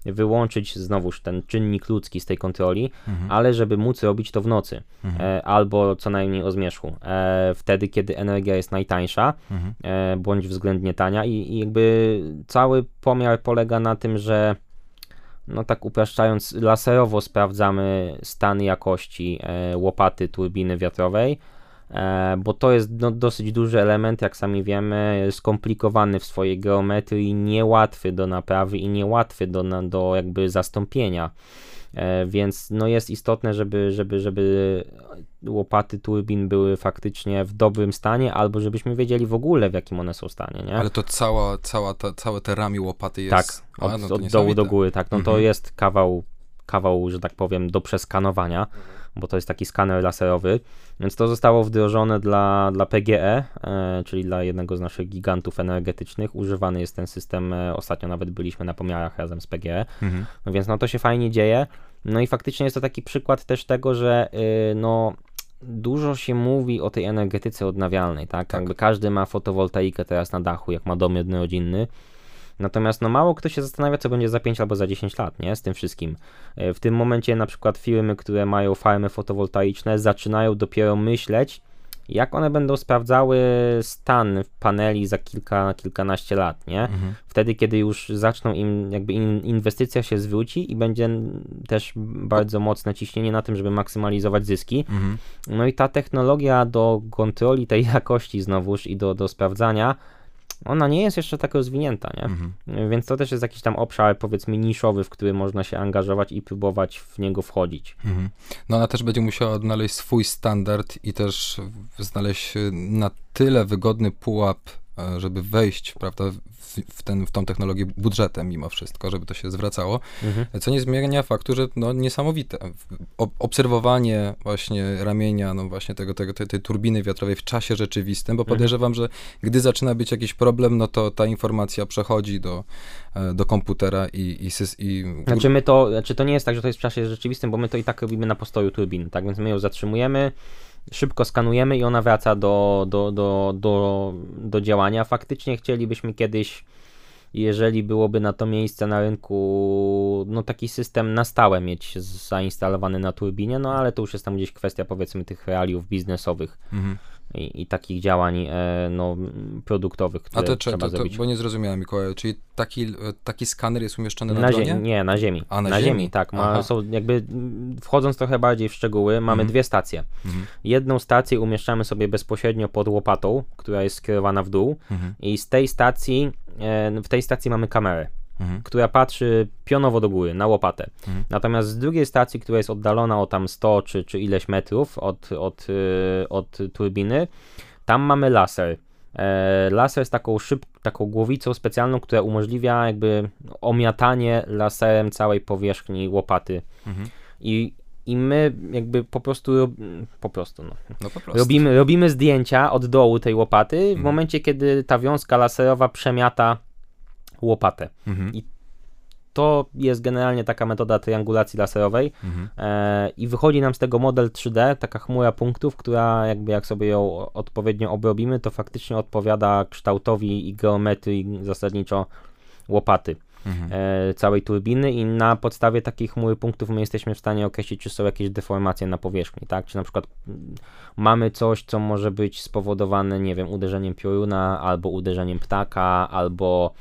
wyłączyć znowuż ten czynnik ludzki z tej kontroli, mhm. ale żeby móc robić to w nocy mhm. e, albo co najmniej o zmierzchu. E, wtedy, kiedy energia jest najtańsza mhm. e, bądź względnie tania i, i, jakby cały pomiar polega na tym, że no tak upraszczając, laserowo sprawdzamy stan jakości e, łopaty turbiny wiatrowej bo to jest no, dosyć duży element, jak sami wiemy, skomplikowany w swojej geometrii, niełatwy do naprawy i niełatwy do, do jakby zastąpienia. E, więc no jest istotne, żeby, żeby, żeby łopaty turbin były faktycznie w dobrym stanie, albo żebyśmy wiedzieli w ogóle w jakim one są stanie. Nie? Ale to cała, cała ta, całe te ramię łopaty jest... Tak, od, A, no od dołu do góry, tak. No mhm. to jest kawał kawał, że tak powiem, do przeskanowania. Bo to jest taki skaner laserowy, więc to zostało wdrożone dla, dla PGE, e, czyli dla jednego z naszych gigantów energetycznych. Używany jest ten system, e, ostatnio nawet byliśmy na pomiarach razem z PGE, mhm. no więc no to się fajnie dzieje. No i faktycznie jest to taki przykład też tego, że y, no dużo się mówi o tej energetyce odnawialnej, tak? tak. Jakby każdy ma fotowoltaikę teraz na dachu, jak ma dom jednorodzinny. Natomiast no mało kto się zastanawia, co będzie za 5 albo za 10 lat, nie? Z tym wszystkim. E, w tym momencie na przykład firmy, które mają farmy fotowoltaiczne, zaczynają dopiero myśleć, jak one będą sprawdzały stan paneli za kilka, kilkanaście lat, nie? Mhm. Wtedy, kiedy już zaczną im, jakby inwestycja się zwróci i będzie też bardzo mocne ciśnienie na tym, żeby maksymalizować zyski. Mhm. No i ta technologia do kontroli tej jakości znowuż i do, do sprawdzania ona nie jest jeszcze tak rozwinięta, nie? Mhm. Więc to też jest jakiś tam obszar, powiedzmy, niszowy, w który można się angażować i próbować w niego wchodzić. Mhm. No ona też będzie musiała odnaleźć swój standard i też znaleźć na tyle wygodny pułap żeby wejść, prawda, w, w, ten, w tą technologię budżetem mimo wszystko, żeby to się zwracało, mhm. co nie zmienia faktu, że no niesamowite. obserwowanie właśnie ramienia, no właśnie tego, tego, tej, tej turbiny wiatrowej w czasie rzeczywistym, bo mhm. podejrzewam, że gdy zaczyna być jakiś problem, no to ta informacja przechodzi do, e, do komputera i, i, i... Znaczy my to, znaczy to nie jest tak, że to jest w czasie rzeczywistym, bo my to i tak robimy na postoju turbin, tak, więc my ją zatrzymujemy, szybko skanujemy i ona wraca do, do, do, do, do działania. Faktycznie chcielibyśmy kiedyś, jeżeli byłoby na to miejsce na rynku, no taki system na stałe mieć zainstalowany na turbinie, no ale to już jest tam gdzieś kwestia powiedzmy tych realiów biznesowych. Mhm i, i takich działań e, no, produktowych, które A to, trzeba to, to, zrobić. Bo nie zrozumiałem, Mikołaj, czyli taki, taki skaner jest umieszczony na, na dronie? Nie, na ziemi. A, na, na ziemi? ziemi? tak. Ma, są jakby, wchodząc trochę bardziej w szczegóły, mamy mhm. dwie stacje. Mhm. Jedną stację umieszczamy sobie bezpośrednio pod łopatą, która jest skierowana w dół mhm. i z tej stacji, e, w tej stacji mamy kamerę mhm. która patrzy pionowo do góry, na łopatę. Mhm. Natomiast z drugiej stacji, która jest oddalona o tam 100 czy, czy ileś metrów od, od, y, od turbiny, tam mamy laser. E, laser z taką szyb, taką głowicą specjalną, która umożliwia jakby omiatanie laserem całej powierzchni łopaty. Mhm. I, I my jakby po prostu, po prostu, no, no po prostu. Robimy, robimy zdjęcia od dołu tej łopaty w mhm. momencie, kiedy ta wiązka laserowa przemiata łopatę. Mhm. I to jest generalnie taka metoda triangulacji laserowej mhm. e, i wychodzi nam z tego model 3D, taka chmura punktów, która jakby jak sobie ją odpowiednio obrobimy, to faktycznie odpowiada kształtowi i geometrii zasadniczo łopaty. Mhm. E, całej turbiny i na podstawie takiej chmury punktów my jesteśmy w stanie określić, czy są jakieś deformacje na powierzchni, tak? Czy na przykład mm, mamy coś, co może być spowodowane, nie wiem, uderzeniem pioruna, albo uderzeniem ptaka, albo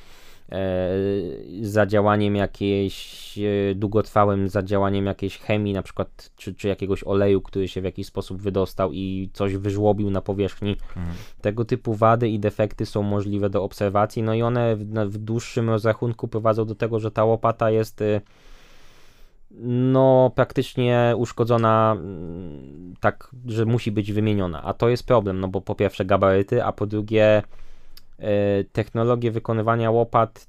zadziałaniem jakiejś, e, długotrwałym zadziałaniem jakiejś chemii, na przykład, czy, czy jakiegoś oleju, który się w jakiś sposób wydostał i coś wyżłobił na powierzchni. Mhm. Tego typu wady i defekty są możliwe do obserwacji, no i one w, w dłuższym rozrachunku prowadzą do tego, że ta łopata jest e, no praktycznie uszkodzona mm, tak, że musi być wymieniona, a to jest problem, no bo po pierwsze gabaryty, a po drugie E, technologie wykonywania łopat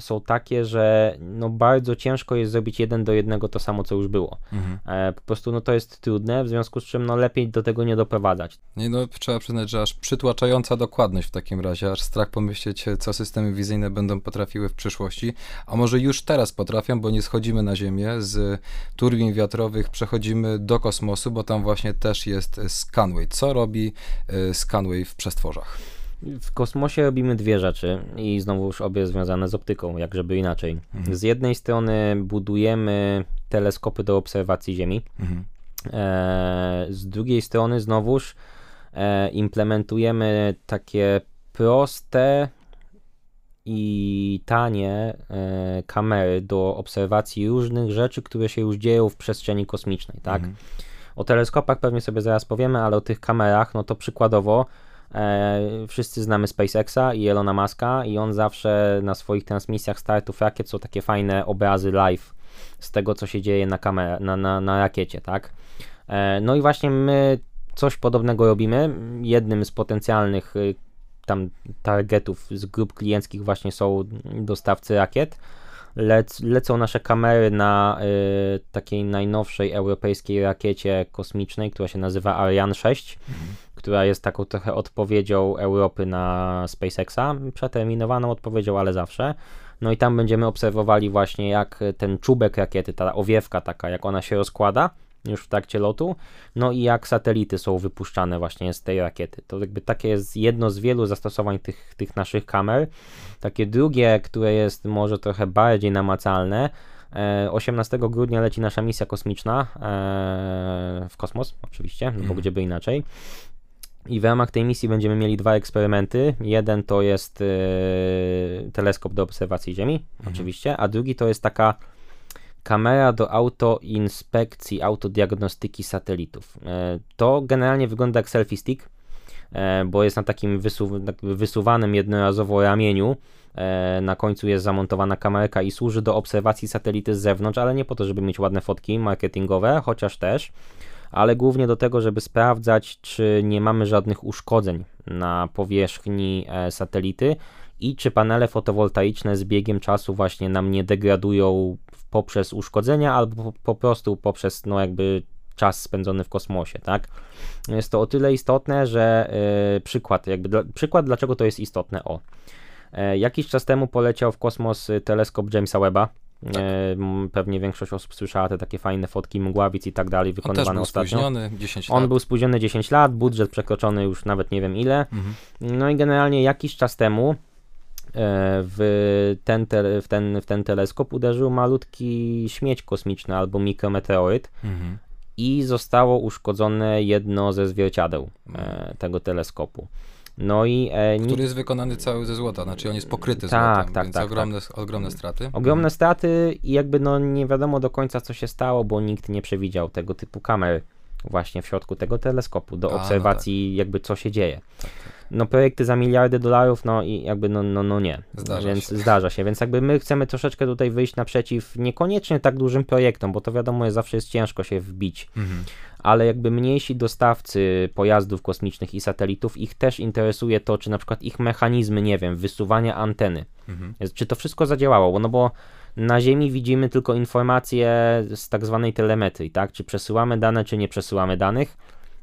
są takie, że no bardzo ciężko jest zrobić jeden do jednego to samo, co już było. Mhm. E, po prostu no to jest trudne, w związku z czym no lepiej do tego nie doprowadzać. Nie, no trzeba przyznać, że aż przytłaczająca dokładność w takim razie, aż strach pomyśleć, co systemy wizyjne będą potrafiły w przyszłości, a może już teraz potrafią, bo nie schodzimy na Ziemię z turbin wiatrowych, przechodzimy do kosmosu, bo tam właśnie też jest Scanway. Co robi e, Scanway w przestworzach? W kosmosie robimy dwie rzeczy i znowu już obie związane z optyką, jak żeby inaczej. Mhm. Z jednej strony budujemy teleskopy do obserwacji Ziemi, mhm. e, z drugiej strony znowuż e, implementujemy takie proste i tanie e, kamery do obserwacji różnych rzeczy, które się już dzieją w przestrzeni kosmicznej, tak? Mhm. O teleskopach pewnie sobie zaraz powiemy, ale o tych kamerach, no to przykładowo E, wszyscy znamy SpaceXa i Elona Muska i on zawsze na swoich transmisjach startów rakiet są takie fajne obrazy live z tego, co się dzieje na, kamer- na, na, na rakiecie, tak? E, no i właśnie my coś podobnego robimy. Jednym z potencjalnych y, tam targetów z grup klienckich właśnie są dostawcy rakiet. lec, lecą nasze kamery na y, takiej najnowszej europejskiej rakiecie kosmicznej, która się nazywa Ariane 6, mhm. Która jest taką trochę odpowiedzią Europy na SpaceXa, przeterminowaną odpowiedzią, ale zawsze. No i tam będziemy obserwowali właśnie jak ten czubek rakiety, ta owiewka taka, jak ona się rozkłada już w trakcie lotu, no i jak satelity są wypuszczane właśnie z tej rakiety. To jakby takie jest jedno z wielu zastosowań tych, tych naszych kamer. Takie drugie, które jest może trochę bardziej namacalne, 18 e, grudnia leci nasza misja kosmiczna e, w kosmos, oczywiście, no bo mm. gdzie by inaczej. I w ramach tej misji będziemy mieli dwa eksperymenty. Jeden to jest yy, teleskop do obserwacji Ziemi, mhm. oczywiście, a drugi to jest taka kamera do autoinspekcji, autodiagnostyki satelitów. Yy, to generalnie wygląda jak selfie stick, yy, bo jest na takim wysu wysuwanym jednorazowo ramieniu. Na końcu jest zamontowana kamerka i służy do obserwacji satelity z zewnątrz, ale nie po to, żeby mieć ładne fotki marketingowe, chociaż też ale głównie do tego, żeby sprawdzać, czy nie mamy żadnych uszkodzeń na powierzchni e, satelity i czy panele fotowoltaiczne z biegiem czasu właśnie nam nie degradują poprzez uszkodzenia albo po prostu poprzez no jakby czas spędzony w kosmosie, tak? Jest to o tyle istotne, że yy, przykład, jakby dla, przykład dlaczego to jest istotne, o. Yy, jakiś czas temu poleciał w kosmos teleskop Jamesa Webba, tak. E, pewnie większość osób słyszała te takie fajne fotki mgławic i tak dalej, wykonywane On był ostatnio. spóźniony 10 lat. On był spóźniony 10 lat, budżet przekroczony już nawet nie wiem ile. Mhm. No i generalnie jakiś czas temu e, w ten, te, w, ten, w ten teleskop uderzył malutki śmieć kosmiczny albo mikrometeoryt mhm. i zostało uszkodzone jedno ze zwierciadeł mhm. tego teleskopu. No i, e, Który jest wykonany cały ze złota, znaczy on jest pokryty tak, złotem, tak, więc tak, ogromne, tak. ogromne straty. Ogromne straty i jakby no nie wiadomo do końca co się stało, bo nikt nie przewidział tego typu kamer właśnie w środku tego teleskopu do A, no obserwacji no jakby co się dzieje. Tak, tak. No projekty za miliardy dolarów, no i jakby no, no, no nie. Zdarza więc się. zdarza się, więc jakby my chcemy troszeczkę tutaj wyjść naprzeciw niekoniecznie tak dużym projektom, bo to wiadomo, jest, zawsze jest ciężko się wbić. Mhm ale jakby mniejsi dostawcy pojazdów kosmicznych i satelitów, ich też interesuje to, czy na przykład ich mechanizmy, nie wiem, wysuwania anteny, mhm. czy to wszystko zadziałało, no bo na Ziemi widzimy tylko informacje z tak zwanej telemetrii, tak, czy przesyłamy dane, czy nie przesyłamy danych,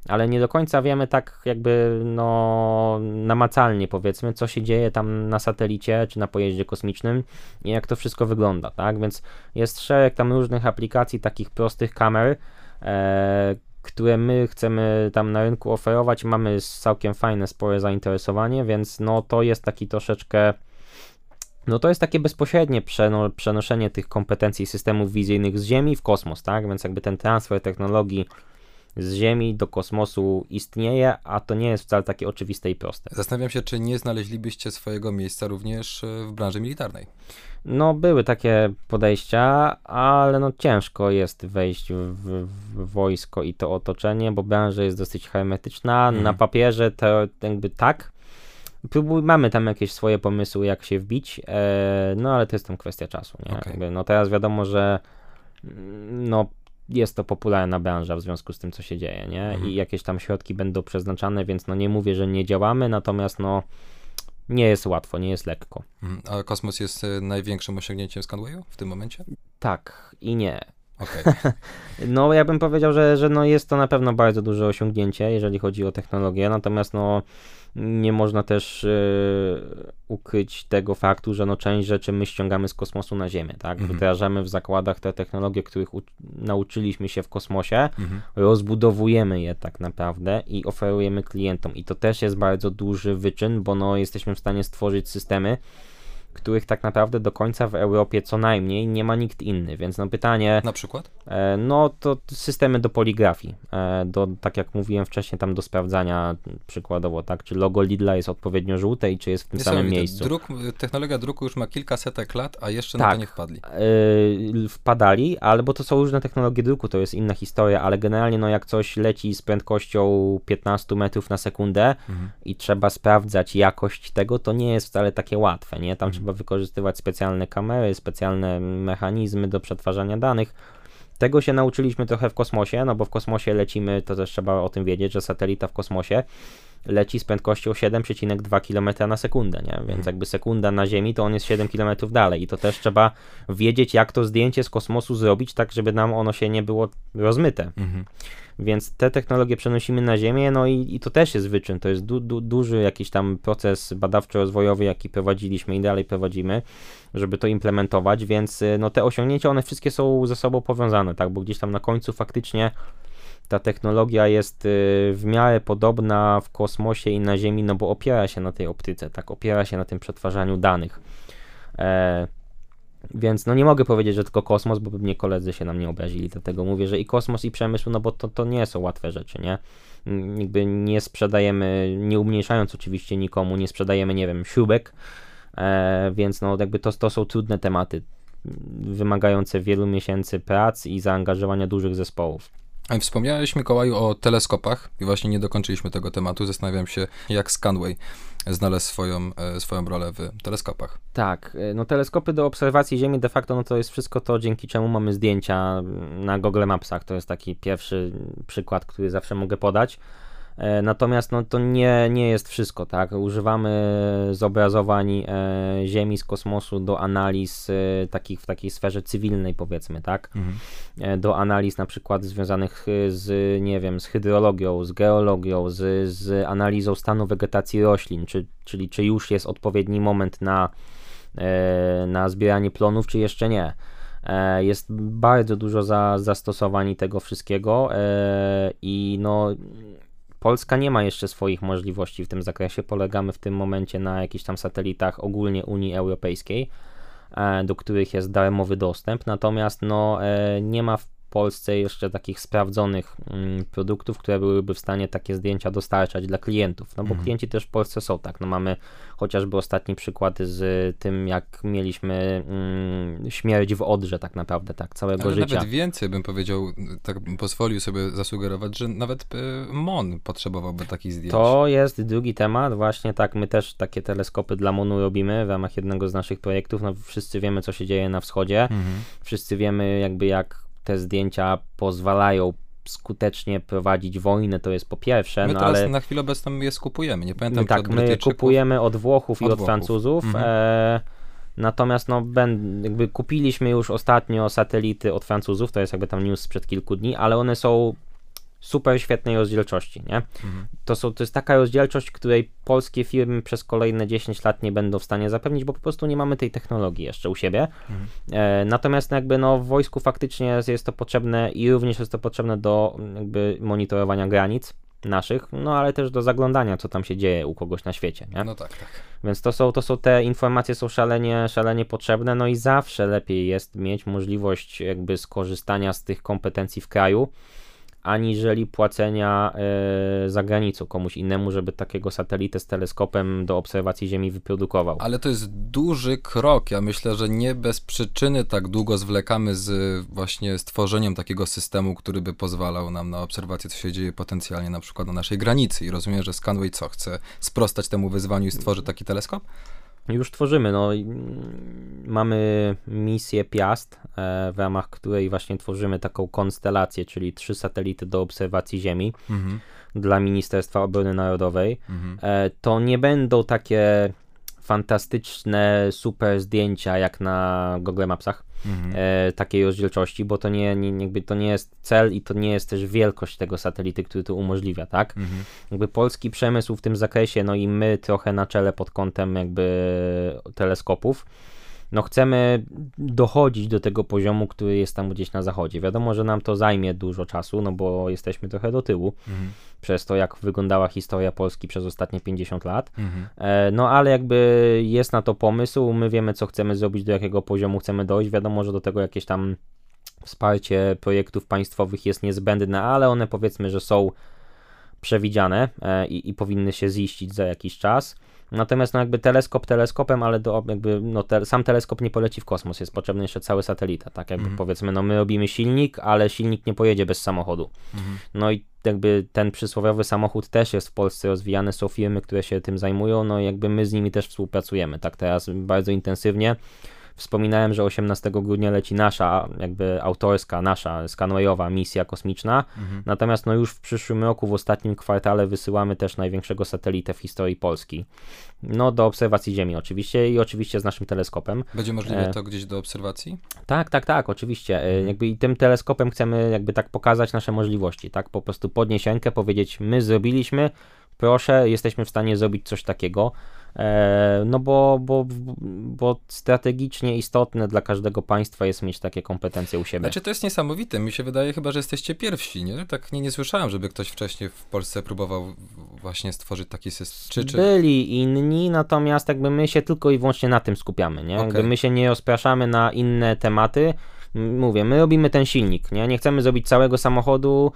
ale nie do końca wiemy tak jakby no namacalnie powiedzmy, co się dzieje tam na satelicie czy na pojeździe kosmicznym i jak to wszystko wygląda, tak? Więc jest szereg tam różnych aplikacji takich prostych kamer, e, które my chcemy tam na rynku oferować. Mamy całkiem fajne, spore zainteresowanie, więc no to jest taki troszeczkę. No to jest takie bezpośrednie przeno, przenoszenie tych kompetencji systemów wizyjnych z Ziemi w kosmos, tak? Więc jakby ten transfer technologii z Ziemi do kosmosu istnieje, a to nie jest wcale takie oczywiste i proste. Zastanawiam się, czy nie znaleźlibyście swojego miejsca również e, w branży militarnej. No, były takie podejścia, ale no ciężko jest wejść w, w wojsko i to otoczenie, bo branża jest dosyć hermetyczna. Mhm. Na papierze to jakby tak. Próbuj, mamy tam jakieś swoje pomysły, jak się wbić, e, no ale to jest tam kwestia czasu. Nie? Okay. Jakby, no teraz wiadomo, że no jest to popularna branża w związku z tym, co się dzieje, nie? Mhm. I jakieś tam środki będą przeznaczane, więc no nie mówię, że nie działamy, natomiast no nie jest łatwo, nie jest lekko. Mhm. A kosmos jest e, największym osiągnięciem Skandwayu w tym momencie? Tak i nie. Okay. no ja bym powiedział, że, że no jest to na pewno bardzo duże osiągnięcie, jeżeli chodzi o technologię, natomiast no nie można też yy, ukryć tego faktu, że no część rzeczy my ściągamy z kosmosu na Ziemię, tak? Mhm. Wdrażamy w zakładach te technologie, których nauczyliśmy się w kosmosie, mhm. rozbudowujemy je tak naprawdę i oferujemy klientom. I to też jest bardzo duży wyczyn, bo no jesteśmy w stanie stworzyć systemy, których tak naprawdę do końca w Europie co najmniej nie ma nikt inny, więc no pytanie... Na przykład? E, no to systemy do poligrafii, e, do, tak jak mówiłem wcześniej, tam do sprawdzania przykładowo, tak, czy logo Lidla jest odpowiednio żółte i czy jest w tym samym miejscu. Druk, technologia druku już ma kilka setek lat, a jeszcze tak, na to tak. nie wpadli. E, wpadali, albo to są różne technologie druku, to jest inna historia, ale generalnie no jak coś leci z prędkością 15 metrów na sekundę mhm. i trzeba sprawdzać jakość tego, to nie jest wcale takie łatwe, nie? Tam mhm. Trzeba wykorzystywać specjalne kamery, specjalne mechanizmy do przetwarzania danych. Tego się nauczyliśmy trochę w kosmosie, no bo w kosmosie lecimy, to też trzeba o tym wiedzieć, że satelita w kosmosie leci z prędkością 7,2 km na sekundę, nie? Więc jakby sekunda na Ziemi to on jest 7 km dalej i to też trzeba wiedzieć, jak to zdjęcie z kosmosu zrobić, tak żeby nam ono się nie było rozmyte. Mhm. Więc te technologie przenosimy na Ziemię, no i, i to też jest wyczyn. To jest du, du, duży jakiś tam proces badawczo-rozwojowy, jaki prowadziliśmy i dalej prowadzimy, żeby to implementować, więc y, no te osiągnięcia, one wszystkie są ze sobą powiązane, tak, bo gdzieś tam na końcu faktycznie ta technologia jest y, w miarę podobna w kosmosie i na Ziemi, no bo opiera się na tej optyce, tak, opiera się na tym przetwarzaniu danych. E, więc no nie mogę powiedzieć, że tylko kosmos, bo pewnie koledzy się na mnie obrazili, dlatego mówię, że i kosmos i przemysł, no bo to, to nie są łatwe rzeczy, nie? Jakby nie sprzedajemy, nie umniejszając oczywiście nikomu, nie sprzedajemy, nie wiem, śrubek, e, więc no jakby to, to są trudne tematy, wymagające wielu miesięcy pracy i zaangażowania dużych zespołów. Wspomniałeś, Mikołaju, o teleskopach i właśnie nie dokończyliśmy tego tematu. Zastanawiam się, jak Scanway znalazł swoją, e, swoją rolę w teleskopach. Tak, e, no teleskopy do obserwacji Ziemi de facto no to jest wszystko to, dzięki czemu mamy zdjęcia na Google Mapsach. To jest taki pierwszy przykład, który zawsze mogę podać. E, natomiast no, to nie, nie jest wszystko, tak? Używamy zobrazowań e, Ziemi z kosmosu do analiz e, takich w takiej sferze cywilnej, powiedzmy, tak? Mhm. Do analiz na przykład związanych z, nie wiem, z hydrologią, z geologią, z, z analizą stanu wegetacji roślin, czy, czyli czy już jest odpowiedni moment na, na zbieranie plonów, czy jeszcze nie. Jest bardzo dużo za, zastosowań tego wszystkiego i no Polska nie ma jeszcze swoich możliwości w tym zakresie. Polegamy w tym momencie na jakichś tam satelitach ogólnie Unii Europejskiej, e, do których jest darmowy dostęp. Natomiast no, e, nie ma w Polsce jeszcze takich sprawdzonych mm, produktów, które byłyby w stanie takie zdjęcia dostarczać dla klientów. No bo mhm. klienci też w Polsce są tak. No mamy chociażby ostatni przykład z tym, jak mieliśmy mm, śmierć w Odrze tak naprawdę, tak, całego Ale życia. Nawet więcej bym powiedział, tak bym pozwolił sobie zasugerować, że nawet e, MON potrzebowałby takich zdjęć. To jest drugi temat, właśnie tak, my też takie teleskopy dla MONu robimy w ramach jednego z naszych projektów. No wszyscy wiemy, co się dzieje na wschodzie. Mhm. Wszyscy wiemy jakby jak te zdjęcia pozwalają skutecznie prowadzić wojnę, to jest po pierwsze. My no teraz ale... na chwilę obecną je skupujemy, nie pamiętam Tak, my kupujemy od Włochów od i od Włochów. Francuzów. Mhm. E... Natomiast no, ben, jakby kupiliśmy już ostatnio satelity od Francuzów, to jest jakby tam news sprzed kilku dni, ale one są super świetnej rozdzielczości, nie? Mhm. To, są, to jest taka rozdzielczość, której polskie firmy przez kolejne 10 lat nie będą w stanie zapewnić, bo po prostu nie mamy tej technologii jeszcze u siebie. Mhm. E, natomiast jakby no w wojsku faktycznie jest to potrzebne i również jest to potrzebne do jakby monitorowania granic naszych, no ale też do zaglądania, co tam się dzieje u kogoś na świecie, nie? No tak, tak. Więc to są, to są te informacje są szalenie, szalenie potrzebne, no i zawsze lepiej jest mieć możliwość jakby skorzystania z tych kompetencji w kraju, aniżeli płacenia e, za granicą komuś innemu, żeby takiego satelitę z teleskopem do obserwacji Ziemi wyprodukował. Ale to jest duży krok. Ja myślę, że nie bez przyczyny tak długo zwlekamy z właśnie stworzeniem takiego systemu, który by pozwalał nam na obserwację, co się dzieje potencjalnie na przykład na naszej granicy. I rozumiem, że Scanway co chce sprostać temu wyzwaniu i stworzy taki teleskop? Już tworzymy. No, mamy misję Piast, e, w ramach której właśnie tworzymy taką konstelację, czyli trzy satelity do obserwacji Ziemi mhm. dla Ministerstwa Obrony Narodowej. Mhm. E, to nie będą takie fantastyczne, super zdjęcia jak na Google Mapsach mhm. e, takiej rozdzielczości, bo to nie, nie, jakby to nie jest cel i to nie jest też wielkość tego satelity, który to umożliwia, tak? Mhm. Jakby polski przemysł w tym zakresie, no i my trochę na czele pod kątem jakby teleskopów, no chcemy dochodzić do tego poziomu, który jest tam gdzieś na zachodzie. Wiadomo, że nam to zajmie dużo czasu, no bo jesteśmy trochę do tyłu mhm. przez to, jak wyglądała historia Polski przez ostatnie 50 lat. Mhm. E, no ale jakby jest na to pomysł, my wiemy, co chcemy zrobić, do jakiego poziomu chcemy dojść. Wiadomo, że do tego jakieś tam wsparcie projektów państwowych jest niezbędne, ale one powiedzmy, że są przewidziane e, i, i powinny się ziścić za jakiś czas. Natomiast no jakby teleskop teleskopem, ale do, jakby no te, sam teleskop nie poleci w kosmos, jest potrzebny jeszcze cały satelita, tak jakby mhm. powiedzmy, no my robimy silnik, ale silnik nie pojedzie bez samochodu. Mhm. No i jakby ten przysłowiowy samochód też jest w Polsce rozwijany, są firmy, które się tym zajmują, no i jakby my z nimi też współpracujemy, tak teraz bardzo intensywnie Wspominałem, że 18 grudnia leci nasza, jakby autorska, nasza skanwayowa misja kosmiczna. Mhm. Natomiast no już w przyszłym roku, w ostatnim kwartale wysyłamy też największego satelitę w historii Polski. No do obserwacji Ziemi oczywiście i oczywiście z naszym teleskopem. Będzie możliwe E. to gdzieś do obserwacji? Tak, tak, tak, oczywiście. E, Jakby i tym teleskopem chcemy jakby tak pokazać nasze możliwości, tak? Po prostu podnieść rękę, powiedzieć, my zrobiliśmy, proszę, jesteśmy w stanie zrobić coś takiego. E, No bo, bo, bo strategicznie istotne dla każdego państwa jest mieć takie kompetencje u siebie. Znaczy to jest niesamowite, mi się wydaje chyba, że jesteście pierwsi, nie? Tak nie, nie słyszałem, żeby ktoś wcześniej w Polsce próbował właśnie stworzyć taki system. Czy, czy... Byli inni, natomiast jakby my się tylko i wyłącznie na tym skupiamy, nie? Okej. my się nie rozpraszamy na inne tematy. Mówię, my robimy ten silnik, nie? Nie chcemy zrobić całego samochodu,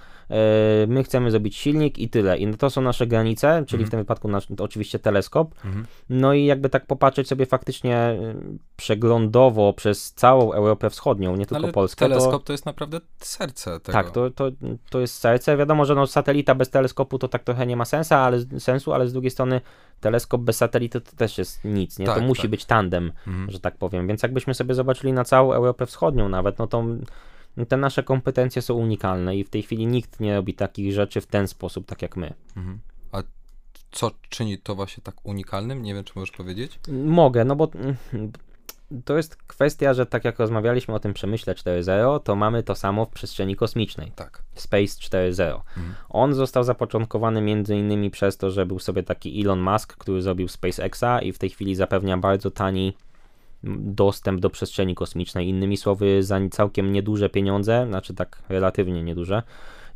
my chcemy zrobić silnik i tyle. I to są nasze granice, czyli w tym wypadku nasz, to oczywiście teleskop. Mhm. No i jakby tak popatrzeć sobie faktycznie yy, przeglądowo przez całą Europę Wschodnią, nie tylko Ale Polskę. to- teleskop to... jest naprawdę serce tego. tak, to, to, to jest serce. Wiadomo, że no, satelita bez teleskopu to tak trochę nie ma sensu, ale, sensu, ale z drugiej strony teleskop bez satelity to też jest nic, nie? Tak, to musi tak. być tandem, Mhm. że tak powiem. Więc jakbyśmy sobie zobaczyli na całą Europę Wschodnią nawet, no to te nasze kompetencje są unikalne i w tej chwili nikt nie robi takich rzeczy w ten sposób, tak jak my. Mhm. A co czyni to właśnie tak unikalnym? Nie wiem, czy możesz powiedzieć? Mogę, no bo mm, to jest kwestia, że tak jak rozmawialiśmy o tym przemyśle 4.0, to mamy to samo w przestrzeni kosmicznej. Tak. Space 4.0. Mhm. On został zapoczątkowany między innymi przez to, że był sobie taki Elon Musk, który zrobił SpaceXa i w tej chwili zapewnia bardzo tani dostęp do przestrzeni kosmicznej. Innymi słowy, za całkiem nieduże pieniądze, znaczy tak relatywnie nieduże,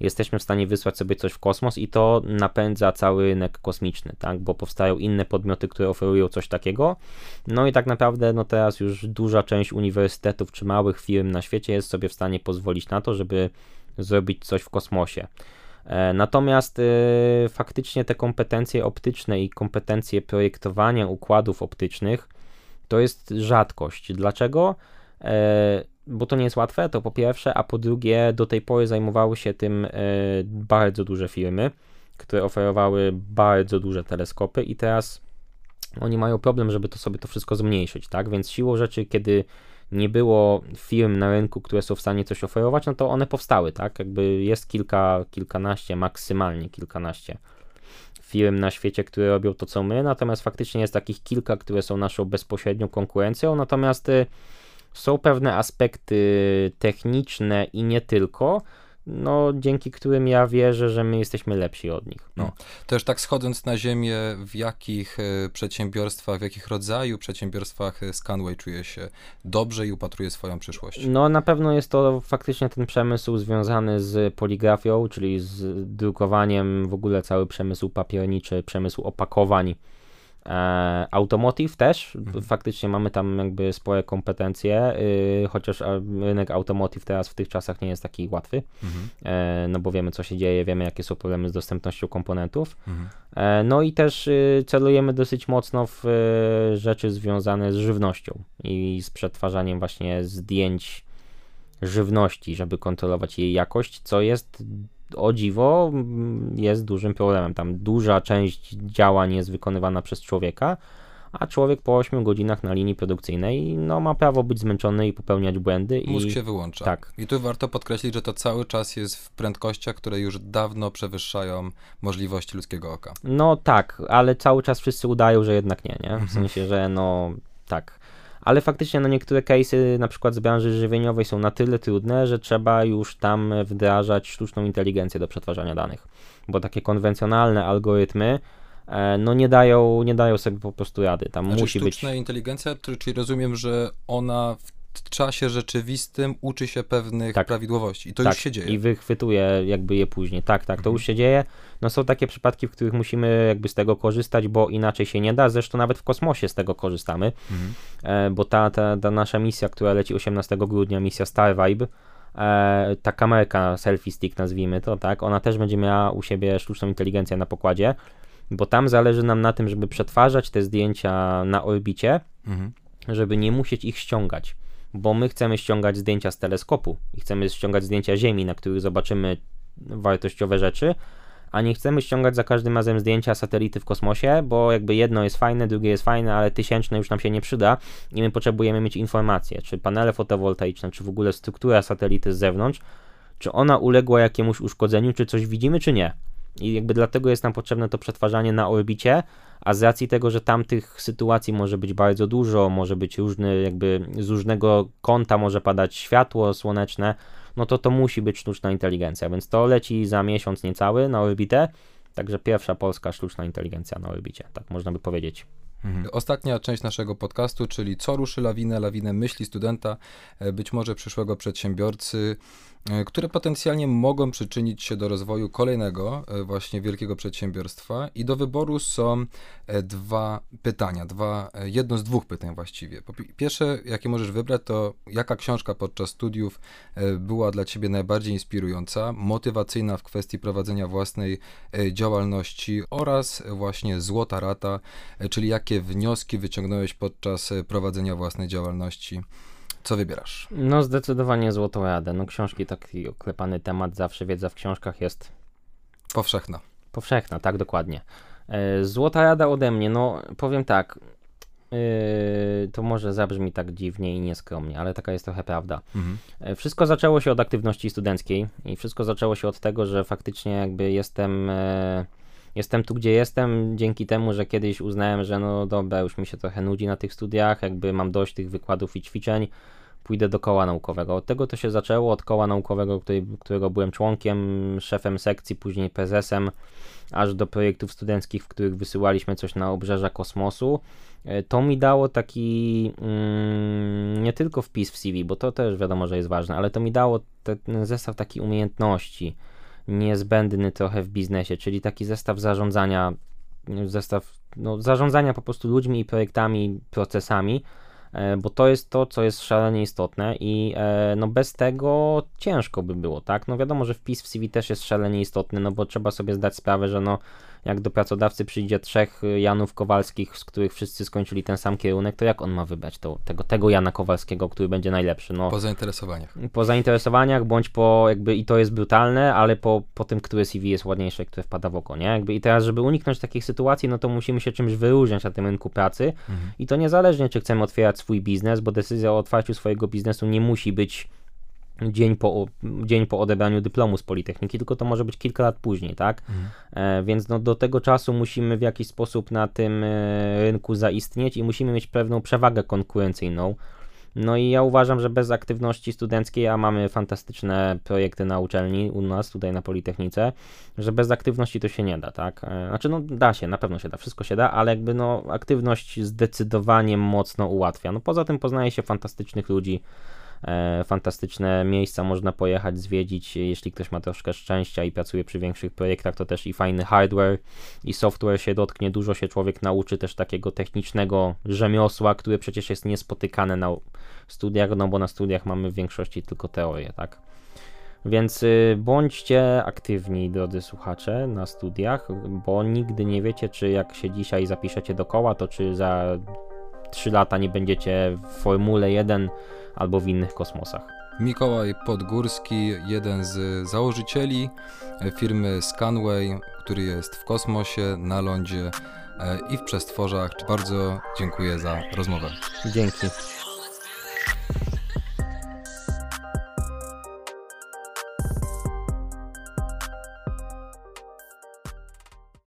jesteśmy w stanie wysłać sobie coś w kosmos i to napędza cały rynek kosmiczny, tak? Bo powstają inne podmioty, które oferują coś takiego. No i tak naprawdę, no teraz już duża część uniwersytetów czy małych firm na świecie jest sobie w stanie pozwolić na to, żeby zrobić coś w kosmosie. E, Natomiast e, faktycznie te kompetencje optyczne i kompetencje projektowania układów optycznych to jest rzadkość. Dlaczego? E, Bo to nie jest łatwe, to po pierwsze, a po drugie, do tej pory zajmowały się tym e, bardzo duże firmy, które oferowały bardzo duże teleskopy i teraz oni mają problem, żeby to sobie to wszystko zmniejszyć, tak? Więc siłą rzeczy, kiedy nie było firm na rynku, które są w stanie coś oferować, no to one powstały, tak? Jakby jest kilka, kilkanaście, maksymalnie kilkanaście firm na świecie, które robią to, co my, natomiast faktycznie jest takich kilka, które są naszą bezpośrednią konkurencją, natomiast y, są pewne aspekty techniczne i nie tylko, no dzięki którym ja wierzę, że my jesteśmy lepsi od nich. No. To już tak schodząc na ziemię, w jakich e, przedsiębiorstwach, w jakich rodzaju przedsiębiorstwach e, Scanway czuje się dobrze i upatruje swoją przyszłość? No na pewno jest to faktycznie ten przemysł związany z poligrafią, czyli z drukowaniem, w ogóle cały przemysł papierniczy, przemysł opakowań. E, automotive też, faktycznie mamy tam jakby spore kompetencje, y, chociaż rynek automotive teraz w tych czasach nie jest taki łatwy, Mhm. e, no bo wiemy co się dzieje, wiemy jakie są problemy z dostępnością komponentów. Mhm. E, No i też y, celujemy dosyć mocno w y, rzeczy związane z żywnością i z przetwarzaniem właśnie zdjęć żywności, żeby kontrolować jej jakość, co jest o dziwo mm, jest dużym problemem. Tam duża część działań jest wykonywana przez człowieka, a człowiek po 8 godzinach na linii produkcyjnej no, ma prawo być zmęczony i popełniać błędy. Mózg i... się wyłącza. tak. I tu warto podkreślić, że to cały czas jest w prędkościach, które już dawno przewyższają możliwości ludzkiego oka. No tak, ale cały czas wszyscy udają, że jednak nie, nie? Mhm. W sensie, że no tak. Ale faktycznie no niektóre case'y, na przykład z branży żywieniowej są na tyle trudne, że trzeba już tam wdrażać sztuczną inteligencję do przetwarzania danych. Bo takie konwencjonalne algorytmy e, no nie dają, nie dają sobie po prostu rady. Tam Znaczy musi być sztuczna inteligencja, czyli rozumiem, że ona w czasie rzeczywistym uczy się pewnych Tak. prawidłowości. I to tak, już się dzieje. I wychwytuje jakby je później. Tak, tak, to Mhm. już się dzieje. No są takie przypadki, w których musimy jakby z tego korzystać, bo inaczej się nie da. Zresztą nawet w kosmosie z tego korzystamy. Mhm. e, bo ta, ta, ta nasza misja, która leci 18 grudnia, misja Star Vibe, e, ta kamerka selfie stick nazwijmy to, tak, ona też będzie miała u siebie sztuczną inteligencję na pokładzie, bo tam zależy nam na tym, żeby przetwarzać te zdjęcia na orbicie, Mhm. żeby nie musieć ich ściągać, bo my chcemy ściągać zdjęcia z teleskopu i chcemy ściągać zdjęcia Ziemi, na których zobaczymy wartościowe rzeczy, a nie chcemy ściągać za każdym razem zdjęcia satelity w kosmosie, bo jakby jedno jest fajne, drugie jest fajne, ale tysięczne już nam się nie przyda i my potrzebujemy mieć informacje, czy panele fotowoltaiczne, czy w ogóle struktura satelity z zewnątrz, czy ona uległa jakiemuś uszkodzeniu, czy coś widzimy, czy nie. I jakby dlatego jest nam potrzebne to przetwarzanie na orbicie, a z racji tego, że tam tych sytuacji może być bardzo dużo, może być różny, jakby z różnego kąta może padać światło słoneczne, no to to musi być sztuczna inteligencja, więc to leci za miesiąc niecały na orbitę, także pierwsza polska sztuczna inteligencja na orbicie, tak można by powiedzieć. Mhm. Ostatnia część naszego podcastu, czyli co ruszy lawinę, lawinę myśli studenta, e, być może przyszłego przedsiębiorcy, które potencjalnie mogą przyczynić się do rozwoju kolejnego e, właśnie wielkiego przedsiębiorstwa i do wyboru są e, dwa pytania, dwa, jedno z dwóch pytań właściwie. Pierwsze, jakie możesz wybrać, to jaka książka podczas studiów była dla Ciebie najbardziej inspirująca, motywacyjna w kwestii prowadzenia własnej działalności oraz właśnie złota rata, czyli jakie wnioski wyciągnąłeś podczas prowadzenia własnej działalności co wybierasz? No zdecydowanie Złotą Radę. No książki, taki oklepany temat, zawsze wiedza w książkach jest... Powszechna. Powszechna, tak, dokładnie. E, Złota Rada ode mnie, no powiem tak, Yy, to może zabrzmi tak dziwnie i nieskromnie, ale taka jest trochę prawda. Mhm. E, wszystko zaczęło się od aktywności studenckiej i wszystko zaczęło się od tego, że faktycznie jakby jestem. E, jestem tu, gdzie jestem, dzięki temu, że kiedyś uznałem, że no dobra, już mi się trochę nudzi na tych studiach, jakby mam dość tych wykładów i ćwiczeń, pójdę do koła naukowego. Od tego to się zaczęło, od koła naukowego, który, którego byłem członkiem, szefem sekcji, później prezesem, aż do projektów studenckich, w których wysyłaliśmy coś na obrzeża kosmosu. E, to mi dało taki mm, nie tylko wpis w CV, bo to też wiadomo, że jest ważne, ale to mi dało ten zestaw takich umiejętności niezbędny trochę w biznesie, czyli taki zestaw zarządzania, zestaw no, zarządzania po prostu ludźmi i projektami, procesami, bo to jest to, co jest szalenie istotne i e, no bez tego ciężko by było, tak? No wiadomo, że wpis w CV też jest szalenie istotny, no bo trzeba sobie zdać sprawę, że no jak do pracodawcy przyjdzie trzech Janów Kowalskich, z których wszyscy skończyli ten sam kierunek, to jak on ma wybrać to, tego, tego Jana Kowalskiego, który będzie najlepszy? No, po zainteresowaniach. Po zainteresowaniach, bądź po jakby, i to jest brutalne, ale po, po tym, które CV jest ładniejsze, które wpada w oko, nie? Jakby I teraz, żeby uniknąć takich sytuacji, no to musimy się czymś wyróżniać na tym rynku pracy mhm. i to niezależnie, czy chcemy otwierać swój biznes, bo decyzja o otwarciu swojego biznesu nie musi być dzień po, dzień po odebraniu dyplomu z Politechniki, tylko to może być kilka lat później, tak? Mhm. E, więc no, do tego czasu musimy w jakiś sposób na tym e, rynku zaistnieć i musimy mieć pewną przewagę konkurencyjną. No i ja uważam, że bez aktywności studenckiej, a mamy fantastyczne projekty na uczelni u nas, tutaj na Politechnice, że bez aktywności to się nie da, tak? E, znaczy, no da się, na pewno się da, wszystko się da, ale jakby no aktywność zdecydowanie mocno ułatwia. No poza tym poznaje się fantastycznych ludzi, fantastyczne miejsca można pojechać, zwiedzić, jeśli ktoś ma troszkę szczęścia i pracuje przy większych projektach, to też i fajny hardware i software się dotknie, dużo się człowiek nauczy też takiego technicznego rzemiosła, które przecież jest niespotykane na studiach, no bo na studiach mamy w większości tylko teorię, tak? Więc y, bądźcie aktywni, drodzy słuchacze, na studiach, bo nigdy nie wiecie, czy jak się dzisiaj zapiszecie do koła, to czy za 3 lata nie będziecie w Formule 1 albo w innych kosmosach. Mikołaj Podgórski, jeden z założycieli firmy Scanway, który jest w kosmosie, na lądzie e, i w przestworzach. Bardzo dziękuję za rozmowę. Dzięki.